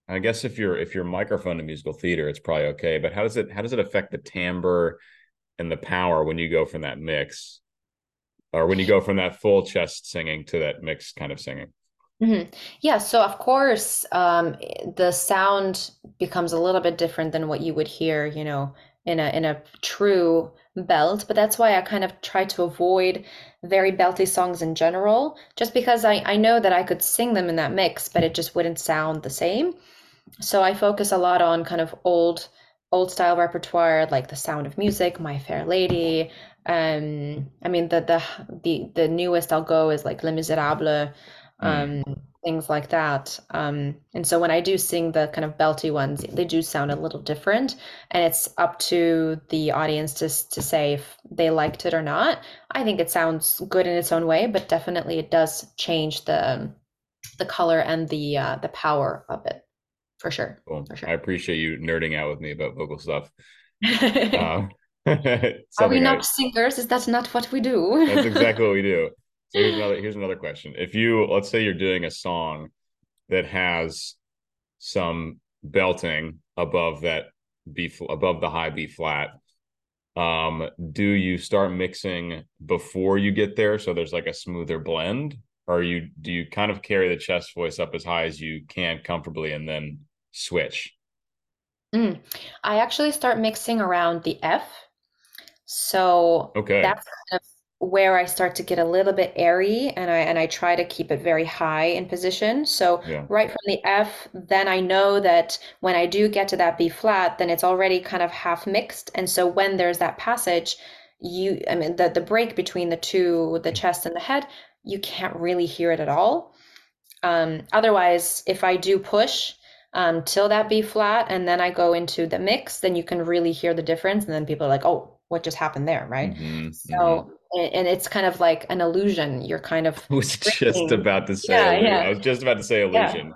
I guess if you're if you're microphone in musical theater, it's probably okay. But how does it how does it affect the timbre and the power when you go from that mix, or when you go from that full chest singing to that mixed kind of singing? Mm-hmm. Yeah, so of course, um, the sound becomes a little bit different than what you would hear, you know, in a in a true belt. But that's why I kind of try to avoid very belty songs in general, just because I I know that I could sing them in that mix, but it just wouldn't sound the same. So I focus a lot on kind of old old style repertoire, like The Sound of Music, My Fair Lady. Um, I mean the the the the newest I'll go is like Les Miserables Mm. um, things like that. Um, and so when I do sing the kind of belty ones, they do sound a little different, and it's up to the audience to to say if they liked it or not. I think it sounds good in its own way, but definitely it does change the the color and the uh, the power of it for sure. Cool. For sure. I appreciate you nerding out with me about vocal stuff. uh, Are we not I, singers? Is that not what we do? that's exactly what we do. So here's another here's another question. If you let's say you're doing a song that has some belting above that B above the high B flat, um, do you start mixing before you get there so there's like a smoother blend, or you do you kind of carry the chest voice up as high as you can comfortably and then switch? Mm. I actually start mixing around the F. So okay. that's kind of where I start to get a little bit airy and I and I try to keep it very high in position. So yeah. right from the F, then I know that when I do get to that B flat, then it's already kind of half mixed. And so when there's that passage, you I mean the the break between the two, the chest and the head, you can't really hear it at all. Um, otherwise, if I do push um, till that B flat and then I go into the mix, then you can really hear the difference. And then people are like, oh, what just happened there, right? Mhm, So, mhm. And and it's kind of like an illusion. You're kind of I was just about to say Yeah, yeah. I was just about to say illusion.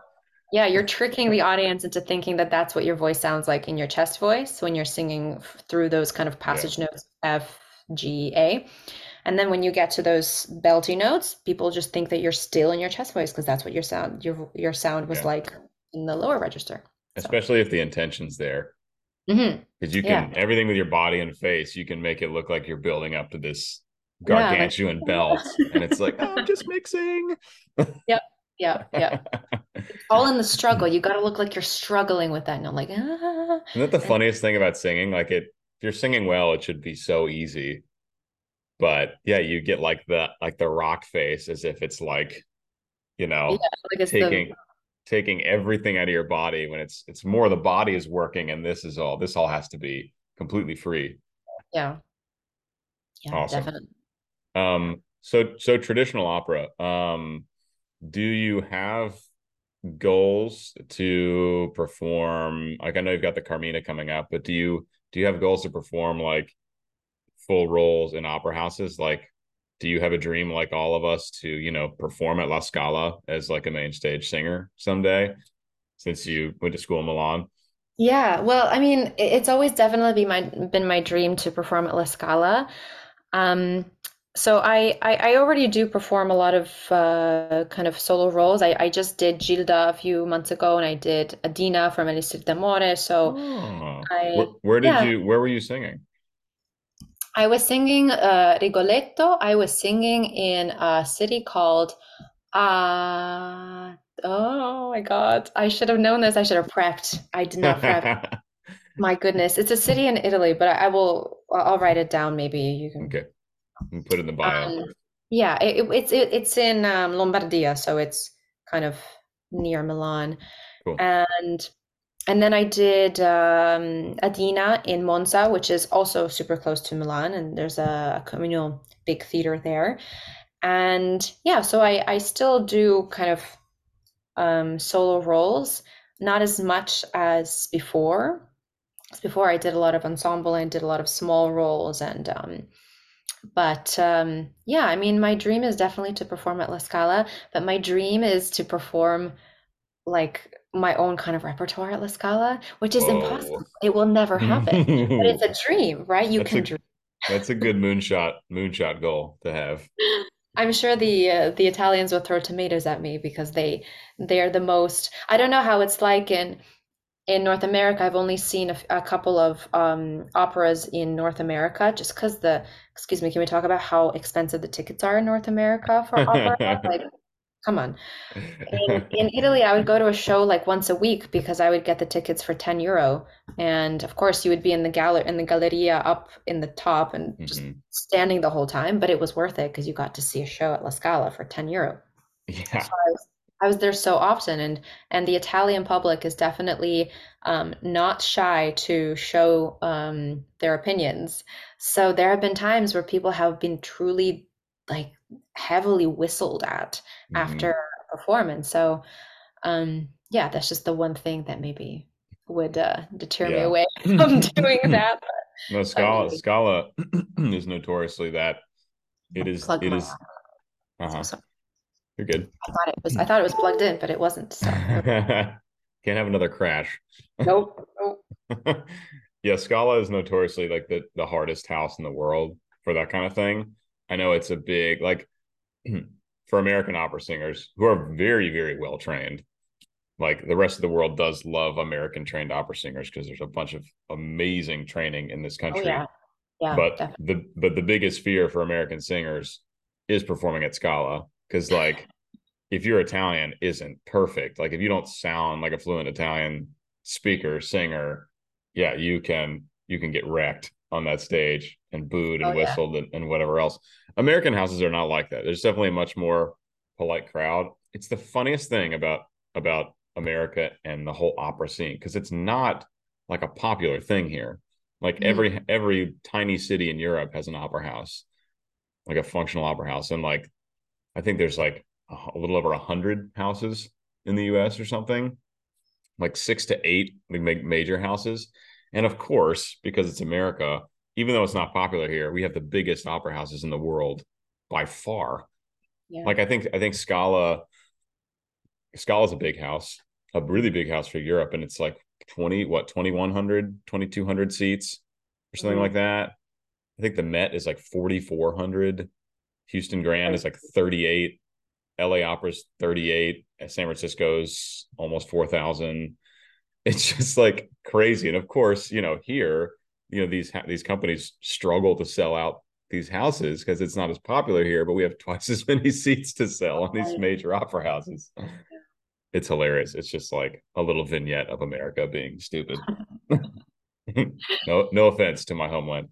Yeah, you're tricking the audience into thinking that that's what your voice sounds like in your chest voice when you're singing through those kind of passage notes F, G, A. And then when you get to those belty notes, people just think that you're still in your chest voice because that's what your sound your your sound was Yeah. like in the lower register. So, Especially if the intention's there. Mm-hmm. Because you Yeah. can everything with your body and face, you can make it look like you're building up to this Yeah, gargantuan belt. And it's like, oh, I'm just mixing. Yep yeah, yeah. It's all in the struggle. You got to look like you're struggling with that. And I'm like, ah. Isn't that the funniest thing about singing? Like it, if you're singing well, it should be so easy. But yeah, you get like the like the rock face as if it's like, you know, Yeah, like it's the taking taking everything out of your body when it's it's more the body is working and this is all this all has to be completely free. yeah. Yeah, Awesome. definitely. Um so so traditional opera. Um do you have goals to perform like I know you've got the Carmina coming up, but do you do you have goals to perform like full roles in opera houses? Like do you have a dream like all of us to, you know, perform at La Scala as like a main stage singer someday since you went to school in Milan? Yeah, well, I mean, it's always definitely been my been my dream to perform at La Scala. Um, so I, I I already do perform a lot of uh, kind of solo roles. I, I just did Gilda a few months ago, and I did Adina from Elixir d'Amore. So Oh. I Where, where did yeah. you where were you singing? I was singing uh, Rigoletto. I was singing in a city called uh, oh my God, I should have known this. I should have prepped. I did not prep. My goodness, it's a city in Italy, but I will. I'll write it down. Maybe you can. okay. And put in the bio. Um, yeah, it, it- it's it, it's in um, Lombardia, so it's kind of near Milan, Cool. and and then I did um, Adina in Monza, which is also super close to Milan, and there's a, a communal big theater there, and yeah, so I I still do kind of um, solo roles, not as much as before. As before, I did a lot of ensemble and did a lot of small roles, and um, but um, yeah, I mean, my dream is definitely to perform at La Scala, but my dream is to perform like my own kind of repertoire at La Scala, which is impossible. It will never happen. But it's a dream, right? You That's can a- dream. That's a good moonshot moonshot goal to have. I'm sure the uh, the Italians will throw tomatoes at me because they they're the most. I don't know how it's like in in North America. I've only seen a couple of um, operas in North America, just because the. Excuse me, can we talk about how expensive the tickets are in North America for opera? Like, come on. In, in Italy, I would go to a show like once a week because I would get the tickets for 10 euro. And of course, you would be in the gallery in the galleria up in the top and just Mhm. standing the whole time, but it was worth it because you got to see a show at La Scala for 10 euro. Yeah. So I was, I was there so often, and and the Italian public is definitely um, not shy to show um, their opinions. So there have been times where people have been truly like heavily whistled at Mhm. after a performance. So um, yeah, that's just the one thing that maybe would uh, deter me away from doing that. No, Scala Scala is notoriously that it is it is uh-huh. So- You're good. I thought it was I hmm. thought it was plugged in, but it wasn't. So Can't have another crash. nope, nope. yeah, Scala is notoriously like the the hardest house in the world for that kind of thing. I know it's a big like for American opera singers who are very very well trained. Like the rest of the world does love American trained opera singers because there's a bunch of amazing training in this Oh country. yeah, yeah, but definitely. the but the biggest fear for American singers is performing at Scala because like if you're Italian isn't perfect. Like if you don't sound like a fluent Italian speaker singer yeah you can you can get wrecked on that stage and booed and Oh, yeah. whistled and, and whatever else. American houses are not like that. There's definitely a much more polite crowd. It's the funniest thing about about America and the whole opera scene because it's not like a popular thing here. Like Mhm. every every tiny city in Europe has an opera house, like a functional opera house, and like I think there's like a little over a hundred houses in the U.S. or something, like six to eight like major houses. And of course, because it's America, even though it's not popular here, we have the biggest opera houses in the world by far. Yeah. Like I think I think Scala Scala's a big house, a really big house for Europe, and it's like 20, what, 2100, 2200 seats or something mm-hmm. like that. I think the Met is like 4400. Houston Grand is like 38. LA Opera's 38. Uh, San Francisco's almost 4000. It's just like crazy. And of course, you know, here, you know, these these companies struggle to sell out these houses because it's not as popular here, but we have twice as many seats to sell on these major opera houses it's hilarious. It's just like a little vignette of America being stupid. no, no offense to my homeland.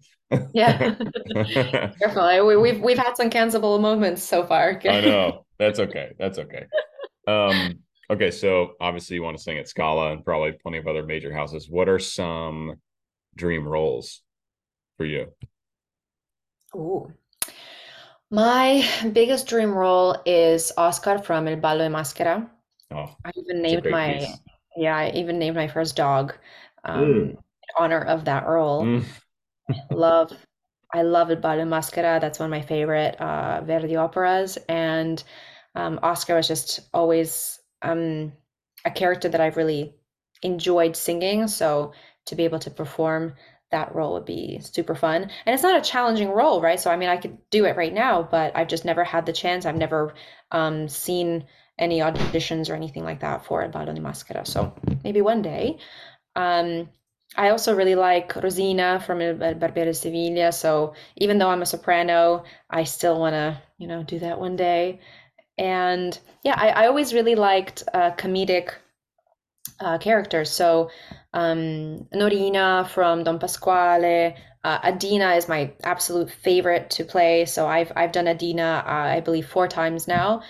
Yeah, careful. We, we've we've had some cancelable moments so far. I know that's okay. That's okay. Um, okay, so obviously you want to sing at Scala and probably plenty of other major houses. What are some dream roles for you? Ooh. My biggest dream role is Oscar from El Ballo e Maschera. Oh, I even named my piece. yeah, I even named my first dog um, mm. in honor of that role. Mm. Love I love Il Ballo Maschera. That's one of my favorite uh, Verdi operas, and um, Oscar was just always um, a character that I've really enjoyed singing. So to be able to perform that role would be super fun. And it's not a challenging role, right? So I mean, I could do it right now, but I've just never had the chance. I've never um, seen any auditions or anything like that for El Ballo Maschera. So maybe one day. Um, I also really like Rosina from El Barbiere di Sevilla. So even though I'm a soprano, I still want to, you know, do that one day. And yeah, I, I always really liked uh, comedic uh, characters. So um, Norina from Don Pasquale, uh, Adina is my absolute favorite to play. So I've I've done Adina, uh, I believe, four times now,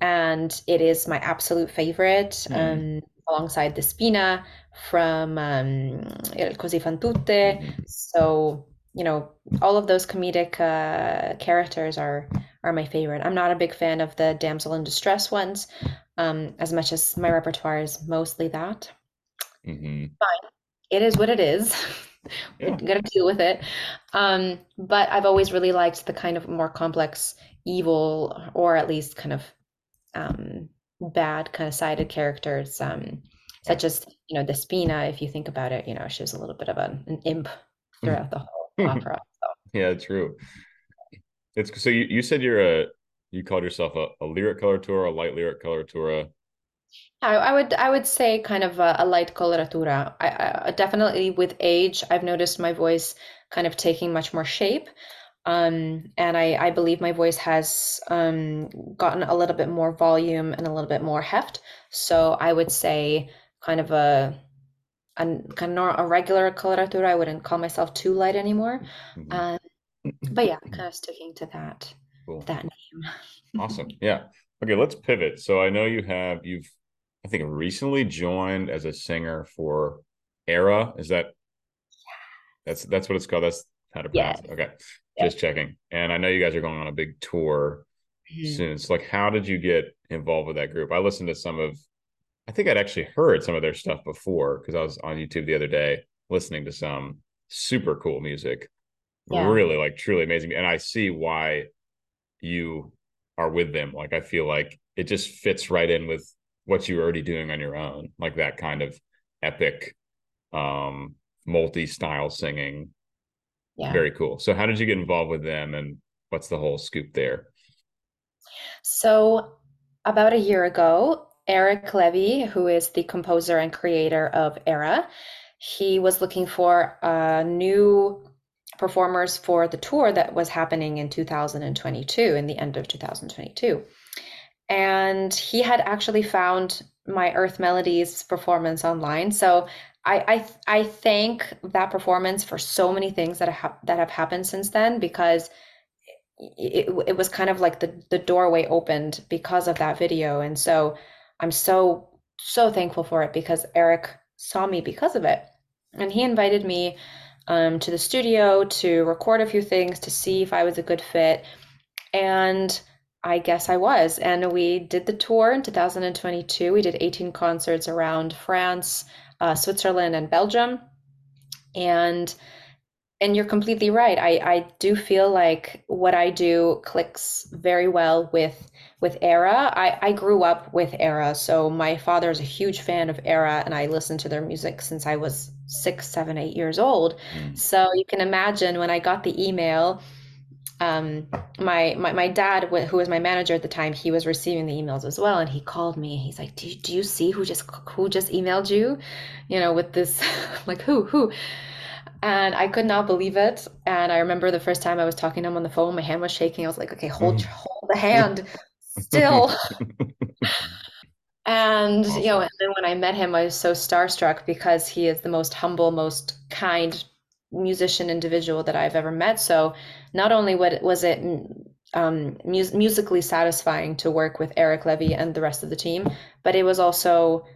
and it is my absolute favorite. Mm. Um, alongside Despina from um, Il Così fan tutte. So you know, all of those comedic uh, characters are are my favorite. I'm not a big fan of the damsel in distress ones, um, as much as my repertoire is mostly that. Mm-hmm. Fine, it is what it is. Yeah. We're gonna deal with it. Um, but I've always really liked the kind of more complex evil, or at least kind of um, bad kind of sided characters, um, such as you know Despina. If you think about it, you know she was a little bit of an, an imp throughout the whole opera. So. Yeah, true. It's so you, you said you're a you called yourself a, a lyric coloratura, a light lyric coloratura. I, I would I would say kind of a, a light coloratura. I, I, definitely with age, I've noticed my voice kind of taking much more shape. Um, and I, I believe my voice has um, gotten a little bit more volume and a little bit more heft. So I would say kind of a, a kind of a regular coloratura. I wouldn't call myself too light anymore. Mm-hmm. Um, but yeah, kind of sticking to that cool. that name. awesome. Yeah. Okay, let's pivot. So I know you have you've I think recently joined as a singer for Era. Is that that's that's what it's called? That's how to pronounce yes. it. Okay just checking. And I know you guys are going on a big tour mm-hmm. soon. So, like, how did you get involved with that group? I listened to some of, I think I'd actually heard some of their stuff before because I was on YouTube the other day listening to some super cool music. Yeah. Really, like, truly amazing. And I see why you are with them. Like, I feel like it just fits right in with what you're already doing on your own, like that kind of epic, um, multi style singing yeah. Very cool. So, how did you get involved with them and what's the whole scoop there? So, about a year ago, Eric Levy, who is the composer and creator of Era, he was looking for uh, new performers for the tour that was happening in 2022, in the end of 2022. And he had actually found my Earth Melodies performance online. So I, I I thank that performance for so many things that have that have happened since then because it, it was kind of like the the doorway opened because of that video and so I'm so so thankful for it because Eric saw me because of it and he invited me um, to the studio to record a few things to see if I was a good fit and I guess I was. And we did the tour in 2022. We did 18 concerts around France, uh, Switzerland, and Belgium. And and you're completely right. I, I do feel like what I do clicks very well with with Era. I, I grew up with Era, so my father is a huge fan of Era, and I listened to their music since I was six, seven, eight years old. Mm. So you can imagine when I got the email, um, my, my my dad, who was my manager at the time, he was receiving the emails as well, and he called me. He's like, "Do you, do you see who just who just emailed you? You know, with this, like who who." And I could not believe it. And I remember the first time I was talking to him on the phone, my hand was shaking. I was like, okay, hold, mm. hold the hand still. and, awesome. you know, and then when I met him, I was so starstruck because he is the most humble, most kind musician individual that I've ever met. So not only what was it um, mus- musically satisfying to work with Eric Levy and the rest of the team, but it was also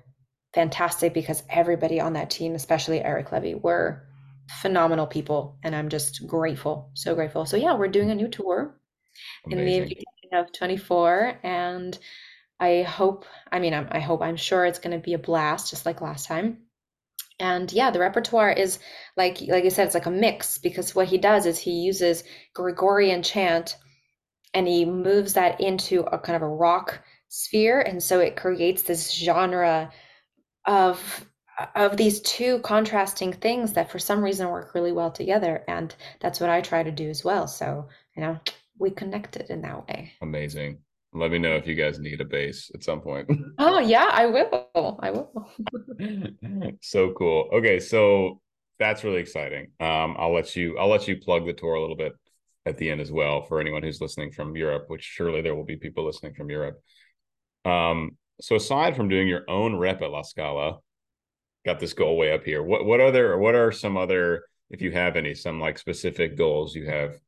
fantastic because everybody on that team, especially Eric Levy, were phenomenal people and i'm just grateful so grateful so yeah we're doing a new tour Amazing. in the beginning of 24 and i hope i mean I'm, i hope i'm sure it's going to be a blast just like last time and yeah the repertoire is like like i said it's like a mix because what he does is he uses gregorian chant and he moves that into a kind of a rock sphere and so it creates this genre of of these two contrasting things that for some reason work really well together and that's what i try to do as well. So you know we connected in that way. Amazing. Let me know if you guys need a bass at some point. Oh yeah i will. I will. So cool. Okay so that's really exciting. Um i'll let you i'll let you plug the tour a little bit at the end as well for anyone who's listening from europe which surely there will be people listening from europe. Um so aside from doing your own rep at la scala got this goal way up here. What what other what are some other if you have any some like specific goals you have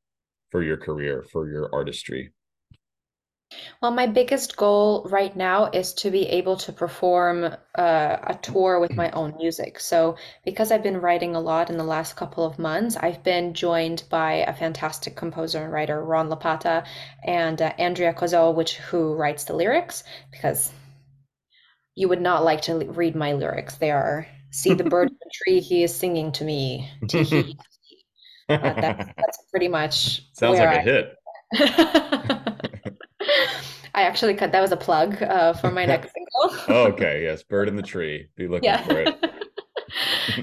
for your career for your artistry? Well, my biggest goal right now is to be able to perform uh, a tour with my own music. So, because I've been writing a lot in the last couple of months, I've been joined by a fantastic composer and writer, Ron Lapata, and uh, Andrea Cozzo, which who writes the lyrics. Because you would not like to read my lyrics. They are see the bird in the tree, he is singing to me. uh, that's, that's pretty much sounds like a I, hit. I actually cut that was a plug uh, for my next single. oh, okay, yes, bird in the tree. Be looking yeah. for it.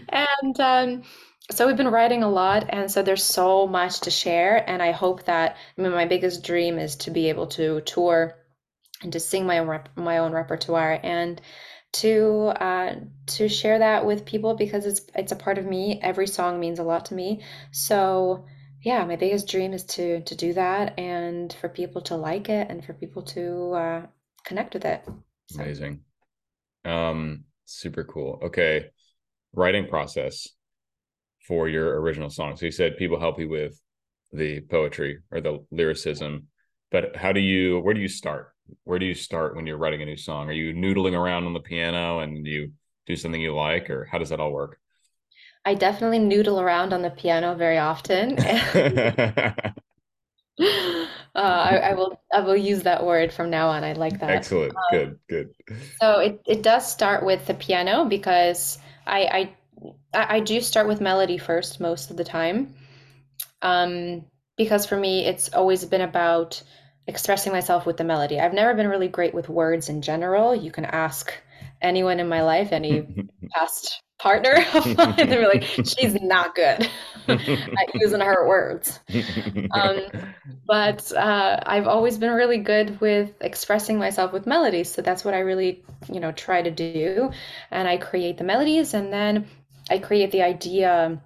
and um, so we've been writing a lot, and so there's so much to share. And I hope that I mean, my biggest dream is to be able to tour and to sing my own rep- my own repertoire and to uh, to share that with people because it's it's a part of me. Every song means a lot to me. So yeah, my biggest dream is to to do that and for people to like it and for people to uh, connect with it. So. Amazing. Um, super cool. Okay, writing process for your original song. So you said people help you with the poetry or the lyricism, but how do you? Where do you start? Where do you start when you're writing a new song? Are you noodling around on the piano and you do something you like, or how does that all work? I definitely noodle around on the piano very often. uh, I, I, will I will use that word from now on. I like that. Excellent. Um, good. Good. So it, it does start with the piano because I, I I do start with melody first most of the time. Um, because for me it's always been about expressing myself with the melody. I've never been really great with words in general. You can ask anyone in my life, any past partner of mine, they're like, she's not good at using her words. Um, but uh, I've always been really good with expressing myself with melodies. So that's what I really, you know, try to do. And I create the melodies and then I create the idea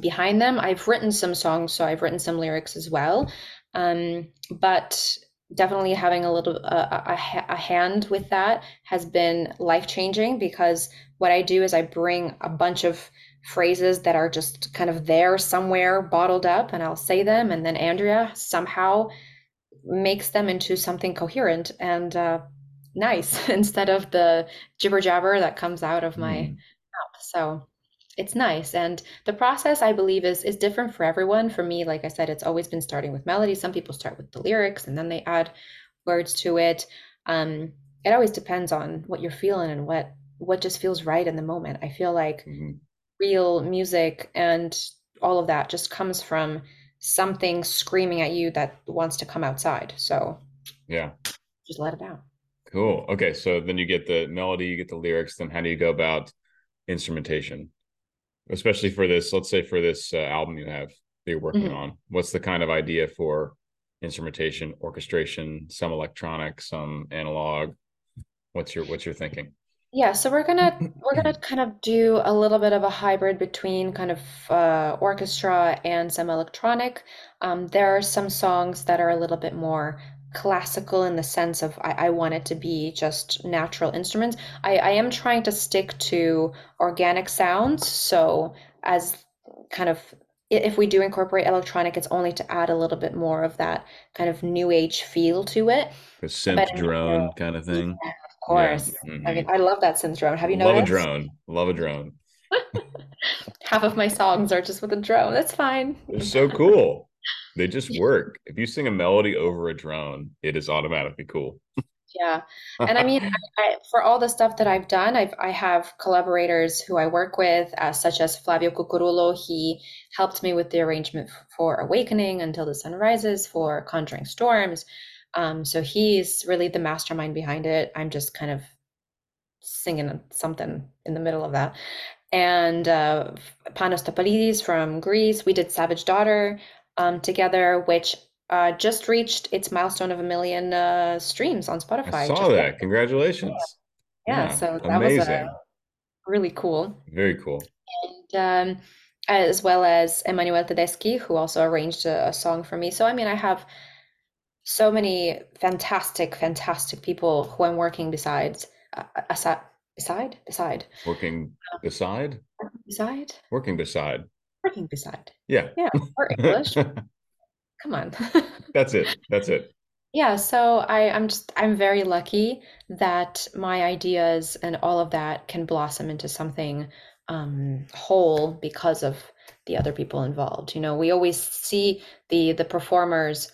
behind them. I've written some songs, so I've written some lyrics as well. Um, but definitely having a little uh, a, a hand with that has been life changing because what I do is I bring a bunch of phrases that are just kind of there somewhere bottled up and I'll say them and then Andrea somehow makes them into something coherent and uh, nice instead of the jibber jabber that comes out of my mm. mouth. So it's nice and the process i believe is is different for everyone for me like i said it's always been starting with melody some people start with the lyrics and then they add words to it. Um, it always depends on what you're feeling and what what just feels right in the moment. I feel like mm-hmm. real music and all of that just comes from something screaming at you that wants to come outside. So yeah, just let it out. Cool. Okay, so then you get the melody, you get the lyrics. Then how do you go about instrumentation, especially for this? Let's say for this uh, album you have that you're working mm-hmm. on. What's the kind of idea for instrumentation, orchestration, some electronic, some analog? What's your what's your thinking? Yeah, so we're gonna we're gonna kind of do a little bit of a hybrid between kind of uh, orchestra and some electronic. Um, there are some songs that are a little bit more classical in the sense of I, I want it to be just natural instruments. I, I am trying to stick to organic sounds. So as kind of if we do incorporate electronic, it's only to add a little bit more of that kind of new age feel to it. A synth but, drone kind of thing. Yeah, of course. Yeah. Mm-hmm. I mean, I love that synth drone. Have you Love noticed? Love a drone. Love a drone. Half of my songs are just with a drone. That's fine. They're so cool. They just work. If you sing a melody over a drone, it is automatically cool. Yeah. And I mean, I, I, for all the stuff that I've done, I've, I have collaborators who I work with, uh, such as Flavio Cucurullo. He helped me with the arrangement for Awakening Until the Sun Rises for Conjuring Storms. Um, so he's really the mastermind behind it. I'm just kind of singing something in the middle of that. And uh, Panos Topalidis from Greece, we did Savage Daughter um, together, which uh, just reached its milestone of a million uh, streams on Spotify. I saw that. Congratulations. Yeah. yeah, so that amazing. was uh, really cool. Very cool. And um, as well as Emmanuel Tedeschi, who also arranged a, a, song for me. So, I mean, I have so many fantastic, fantastic people who I'm working besides, uh, aside, beside, beside. Working beside? Beside? Working beside working beside. Yeah. Yeah. Or English. Come on. That's it. That's it. Yeah, so I, I'm just I'm very lucky that my ideas and all of that can blossom into something um, whole because of the other people involved. You know, we always see the the performers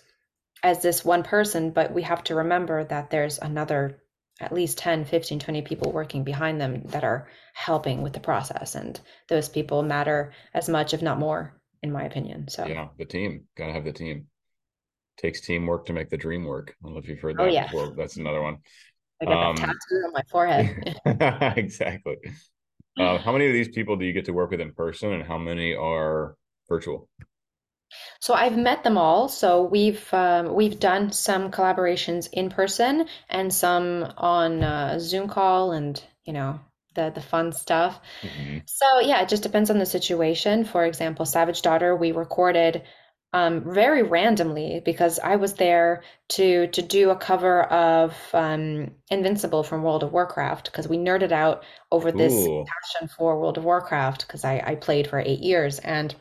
as this one person, but we have to remember that there's another at least 10, 15, 20 people working behind them that are helping with the process. And those people matter as much, if not more, in my opinion. So, yeah, the team, got to have the team. Takes teamwork to make the dream work. I don't know if you've heard oh, that oh, yeah. before. That's another one. I got um, that tattoo on my forehead. exactly. Uh, how many of these people do you get to work with in person and how many are virtual? So I've met them all. So we've um, we've done some collaborations in person and some on uh, Zoom call and you know the the fun stuff. Mm-hmm. So yeah, it just depends on the situation. For example, Savage Daughter, we recorded um, very randomly because I was there to to do a cover of um, Invincible from World of Warcraft because we nerded out over this Ooh. passion for World of Warcraft because I, I played for eight years and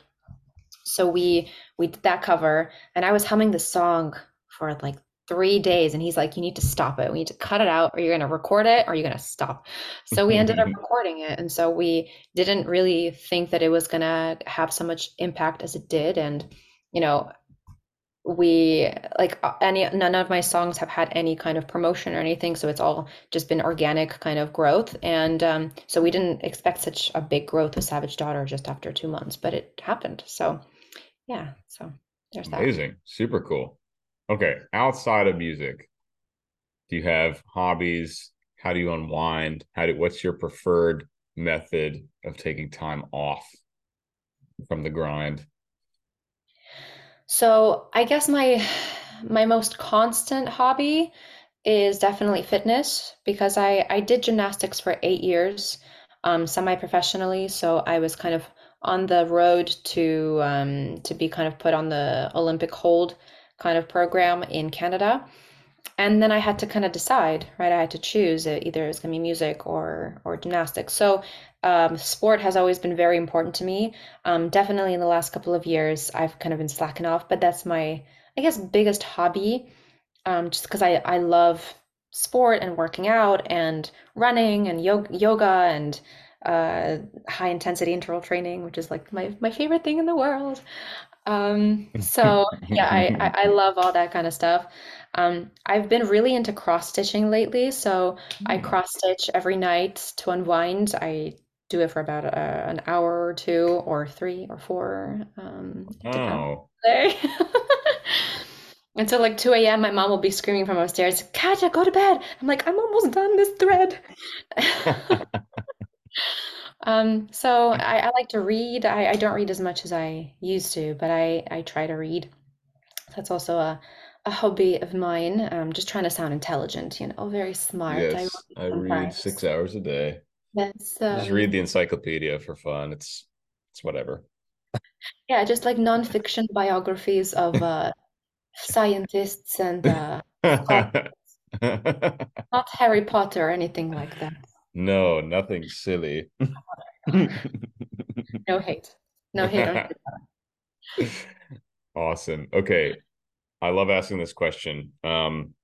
so we we did that cover and I was humming the song for like three days and he's like, you need to stop it. We need to cut it out or you're gonna record it or you're gonna stop. So we ended up recording it. And so we didn't really think that it was gonna have so much impact as it did. And you know, we like uh, any none of my songs have had any kind of promotion or anything so it's all just been organic kind of growth and um, so we didn't expect such a big growth of savage daughter just after two months but it happened so yeah, so there's that. Amazing. Super cool. Okay. Outside of music, do you have hobbies? How do you unwind? How do what's your preferred method of taking time off from the grind? So I guess my my most constant hobby is definitely fitness because I I did gymnastics for eight years, um, semi professionally. So I was kind of on the road to um, to be kind of put on the Olympic hold kind of program in Canada. And then I had to kind of decide, right? I had to choose either it's gonna be music or or gymnastics. So um, sport has always been very important to me. Um, definitely in the last couple of years, I've kind of been slacking off, but that's my I guess biggest hobby. Um, just because I I love sport and working out and running and yoga, yoga and uh, high intensity interval training, which is like my my favorite thing in the world. Um, so yeah, I, I, I love all that kind of stuff. Um, I've been really into cross stitching lately, so I Hmm. cross stitch every night to unwind. I do it for about uh, an hour or two, or three or four, um, Oh. on the day. Until like 2 a.m., my mom will be screaming from upstairs, Katja, go to bed. I'm like, I'm almost done this thread. Um, so I, I like to read. I, I don't read as much as I used to, but I, I try to read. That's also a, a hobby of mine. Um, just trying to sound intelligent, you know, very smart. I Yes, I read six hours a day. That's Just read um the encyclopedia for fun. It's it's whatever. yeah, just like nonfiction biographies of uh scientists and uh not Harry Potter or anything like that. No, nothing silly. No hate. No hate Awesome. Okay. I love asking this question. Um,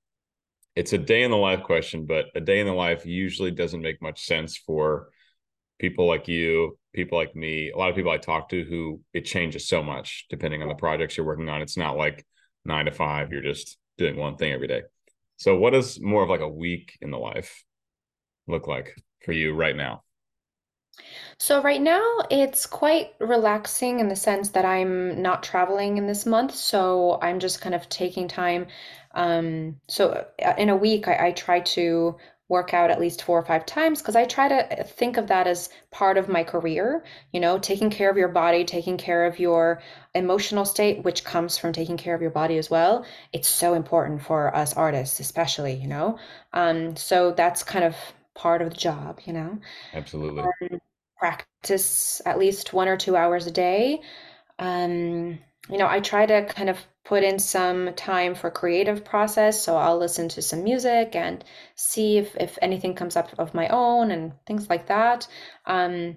it's a day in the life question, but a day in the life usually doesn't make much sense for people like you, people like me, a lot of people I talk to who it changes so much depending on the projects you're working on. It's not like nine to five, you're just doing one thing every day. So, what is more of like a week in the life look like for you right now? So right now it's quite relaxing in the sense that I'm not traveling in this month, so I'm just kind of taking time. Um, so uh, in a week, I, I try to work out at least four or five times because I try to think of that as part of my career, you know, taking care of your body, taking care of your emotional state, which comes from taking care of your body as well. It's so important for us artists, especially, you know. Um, so that's kind of part of the job, you know Absolutely. practice at least one or two hours a day. Um, you know, I try to kind of put in some time for creative process, so I'll listen to some music and see if if anything comes up of my own and things like that. Um,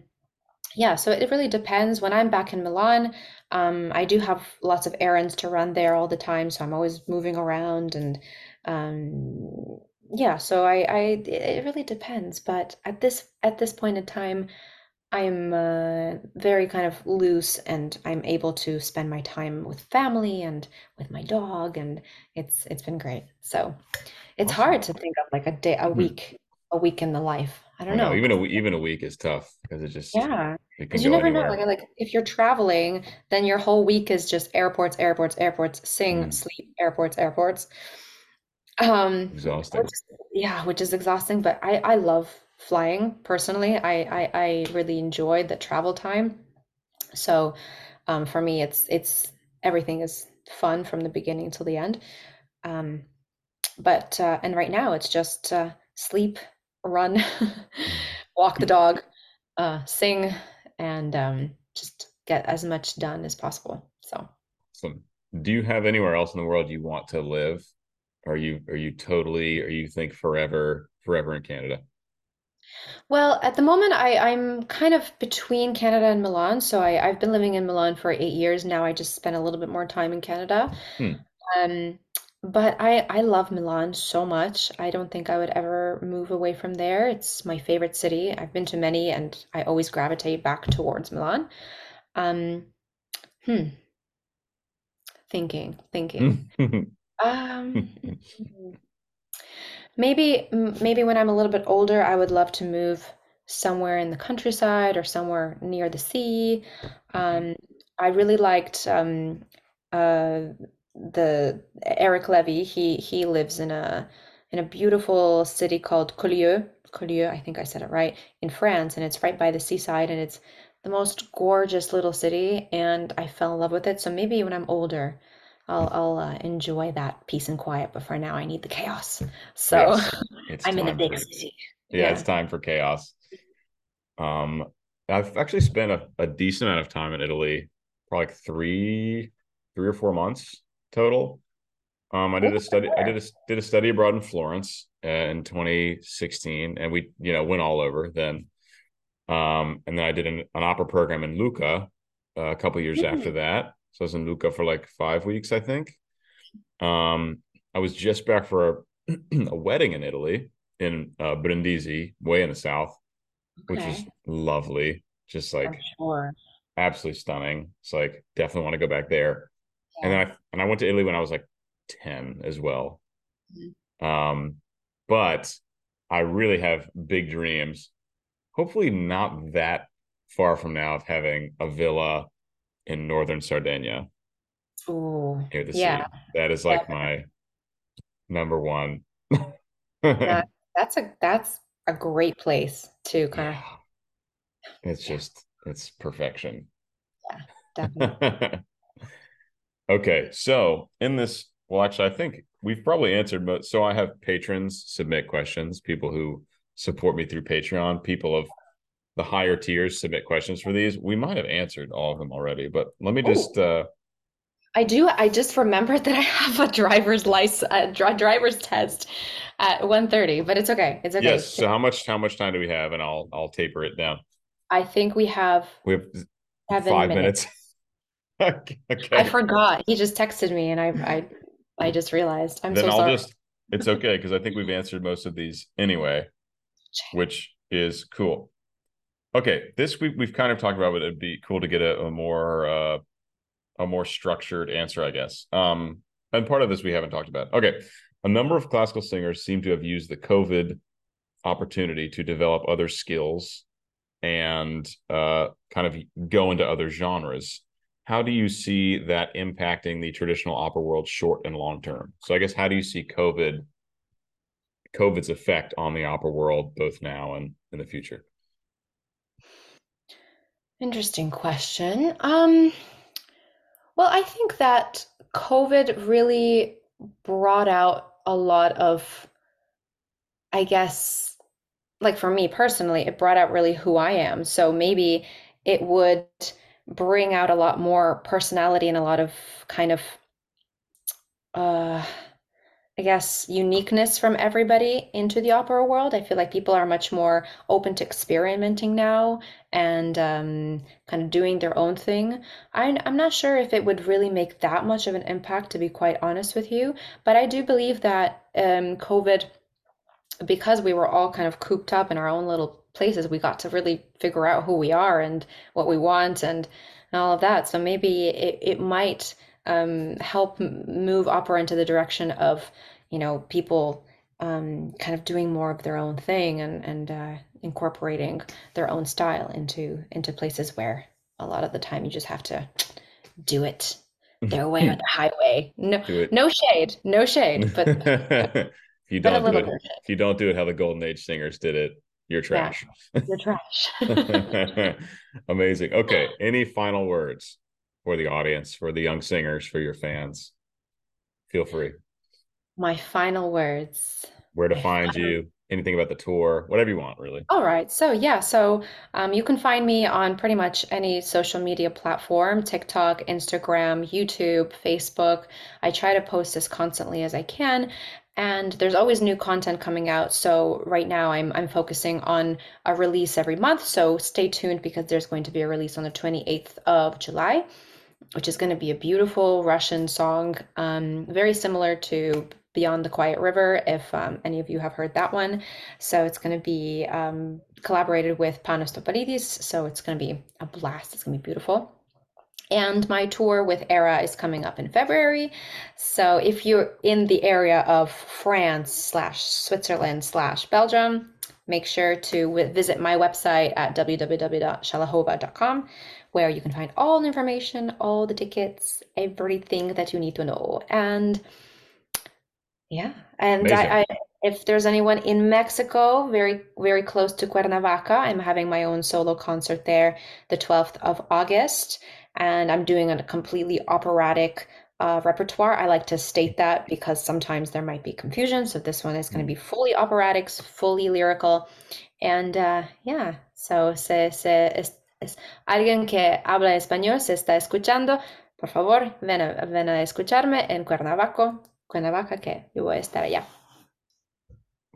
yeah, so it really depends. When I'm back in Milan, um, I do have lots of errands to run there all the time, so I'm always moving around and um, yeah, so I, I it really depends. But at this at this point in time, I'm uh, very kind of loose and I'm able to spend my time with family and with my dog and it's it's been great. So it's hard to think of like a day, a Mhm. week, a week in the life. I I don't know know. even a even a week is tough because it just yeah, because you never know. Like like if you're traveling, then your whole week is just airports, airports, airports, sing, Mm, sleep, airports, airports. Um, which exhausting. is, yeah, which is exhausting, but I I love flying personally. I I, I really enjoy the travel time. So um, for me, it's it's everything is fun from the beginning till the end. Um, but uh, and right now it's just uh, sleep, run, walk the dog, uh, sing, and um, just get as much done as possible. So. So, do you have anywhere else in the world you want to live? Are you are you totally or you think forever forever in Canada? Well, at the moment, I, I'm kind of between Canada and Milan. So I, I've been living in Milan for eight years now. I just spent a little bit more time in Canada. Hmm. Um, but I, I love Milan so much. I don't think I would ever move away from there. It's my favorite city. I've been to many, and I always gravitate back towards Milan. Um, hmm, thinking, thinking. Um, Maybe maybe when I'm a little bit older, I would love to move somewhere in the countryside or somewhere near the sea. Um, I really liked um, uh, the Eric Lévi. He he lives in a in a beautiful city called Collioure. Collioure, I think I said it right, in France, and it's right by the seaside, and it's the most gorgeous little city, and I fell in love with it. So maybe when I'm older, I'll I'll uh, enjoy that peace and quiet, but for now I need the chaos. So Yes, it's I'm in the big city. yeah, it's time for chaos. Um, I've actually spent a, a decent amount of time in Italy, probably like three, three or four months total. Um, I did a study. I did a did a study abroad in Florence uh, in 2016, and we, you know, went all over then. Um, and then I did an, an opera program in Lucca uh, a couple years after mm, that. So I was in Lucca for like five weeks, I think. Um, I was just back for a, a wedding in Italy in uh, Brindisi, way in the south, which was okay. lovely, just like sure. absolutely stunning. It's like definitely want to go back there. And then I and I went to Italy when I was like 10 as well. Mm-hmm. Um, but I really have big dreams. Hopefully, not that far from now of having a villa in northern Sardinia. Oh, yeah. Sea. That is like my number one. that, that's a that's a great place to kind yeah. of. It's just it's perfection. Yeah, definitely. okay, so in this, well, actually, I think we've probably answered, but so I have patrons submit questions, people who support me through Patreon, people of the higher tiers submit questions for these. We might have answered all of them already, but let me just. Ooh. uh I do. I just remembered that I have a driver's license, a driver's test at 1.30, but it's okay. It's okay. Yes. So how much how much time do we have? And I'll I'll taper it down. I think we have. We have five minutes. minutes. okay. I forgot. He just texted me, and I I I just realized. I'm then so I'll sorry. just. It's okay because I think we've answered most of these anyway, which is cool. Okay, this we we've kind of talked about, but it'd be cool to get a, a more uh, a more structured answer, I guess. Um, and part of this we haven't talked about. Okay, a number of classical singers seem to have used the COVID opportunity to develop other skills and uh, kind of go into other genres. How do you see that impacting the traditional opera world short and long term? So I guess how do you see COVID COVID's effect on the opera world both now and in the future? Interesting question. Um, well, I think that COVID really brought out a lot of, I guess, like for me personally, it brought out really who I am. So maybe it would bring out a lot more personality and a lot of kind of uh I guess, uniqueness from everybody into the opera world. I feel like people are much more open to experimenting now and um, kind of doing their own thing. I'm, I'm not sure if it would really make that much of an impact, to be quite honest with you. But I do believe that um, COVID, because we were all kind of cooped up in our own little places, we got to really figure out who we are and what we want and, and all of that. So maybe it, it might um, help move opera into the direction of you know people um, kind of doing more of their own thing and and uh, incorporating their own style into into places where a lot of the time you just have to do it their way or the highway. No, no shade, no shade, but if you don't do it, if you don't do it how the Golden Age singers did it, you're trash. Yeah, you're trash. Amazing. Okay. Any final words for the audience, for the young singers, for your fans? Feel free. My final words. Where to find you, anything about the tour, whatever you want, really. All right. So, yeah. So, um, you can find me on pretty much any social media platform TikTok, Instagram, YouTube, Facebook. I try to post as constantly as I can. And there's always new content coming out. So, right now, I'm, I'm focusing on a release every month. So, stay tuned because there's going to be a release on the 28th of July which is going to be a beautiful Russian song, um, very similar to Beyond the Quiet River, if um, any of you have heard that one. So it's going to be um, collaborated with Panos Topalidis. So it's going to be a blast. It's going to be beautiful. And my tour with Era is coming up in February. So if you're in the area of France slash Switzerland slash Belgium, make sure to visit my website at www.shelehova.com where you can find all the information, all the tickets, everything that you need to know. And yeah, and I, I, if there's anyone in Mexico, very very close to Cuernavaca, I'm having my own solo concert there, the 12th of August, and I'm doing a completely operatic uh, repertoire. I like to state that because sometimes there might be confusion. So this one is going to be fully operatic, fully lyrical, and uh, yeah. So se, se, alguien que habla español se está escuchando, por favor, ven a, ven a escucharme en Cuernavaca, Cuernavaca, que yo voy a estar allá.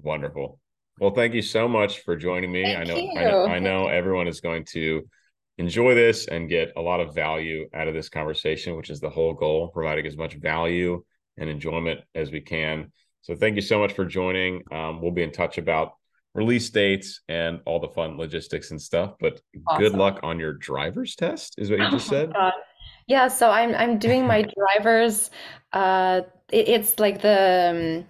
Wonderful. Well, thank you so much for joining me. I know, I know, I know everyone is going to enjoy this and get a lot of value out of this conversation, which is the whole goal, providing as much value and enjoyment as we can. So thank you so much for joining. Um, we'll be in touch about release dates and all the fun logistics and stuff. But awesome. good luck on your driver's test, is what you just oh said. Yeah, so I'm I'm doing my driver's. Uh, it, it's like the um,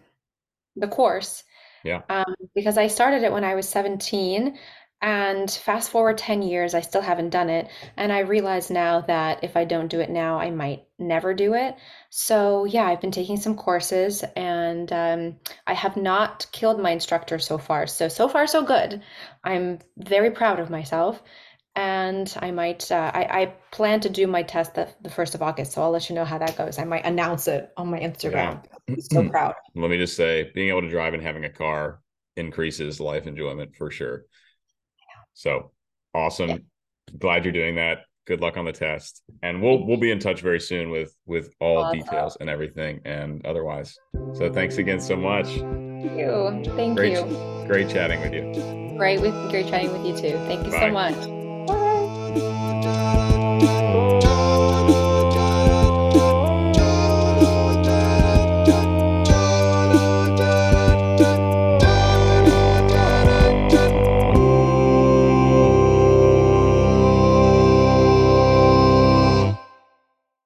the course. Yeah. Um, because I started it when I was 17, and fast forward 10 years, I still haven't done it. And I realize now that if I don't do it now, I might never do it. So, yeah, I've been taking some courses and um, I have not killed my instructor so far. So, so far, so good. I'm very proud of myself. And I might, uh, I, I plan to do my test the, the 1st of August. So I'll let you know how that goes. I might announce it on my Instagram. Yeah. so proud. Let me just say, being able to drive and having a car increases life enjoyment for sure. So awesome. Yeah. Glad you're doing that. Good luck on the test. And we'll we'll be in touch very soon with with all awesome. details and everything and otherwise. So thanks again so much. Thank you. Thank great, you. Great chatting with you. Great with great chatting with you too. Thank you Bye. so much. Bye.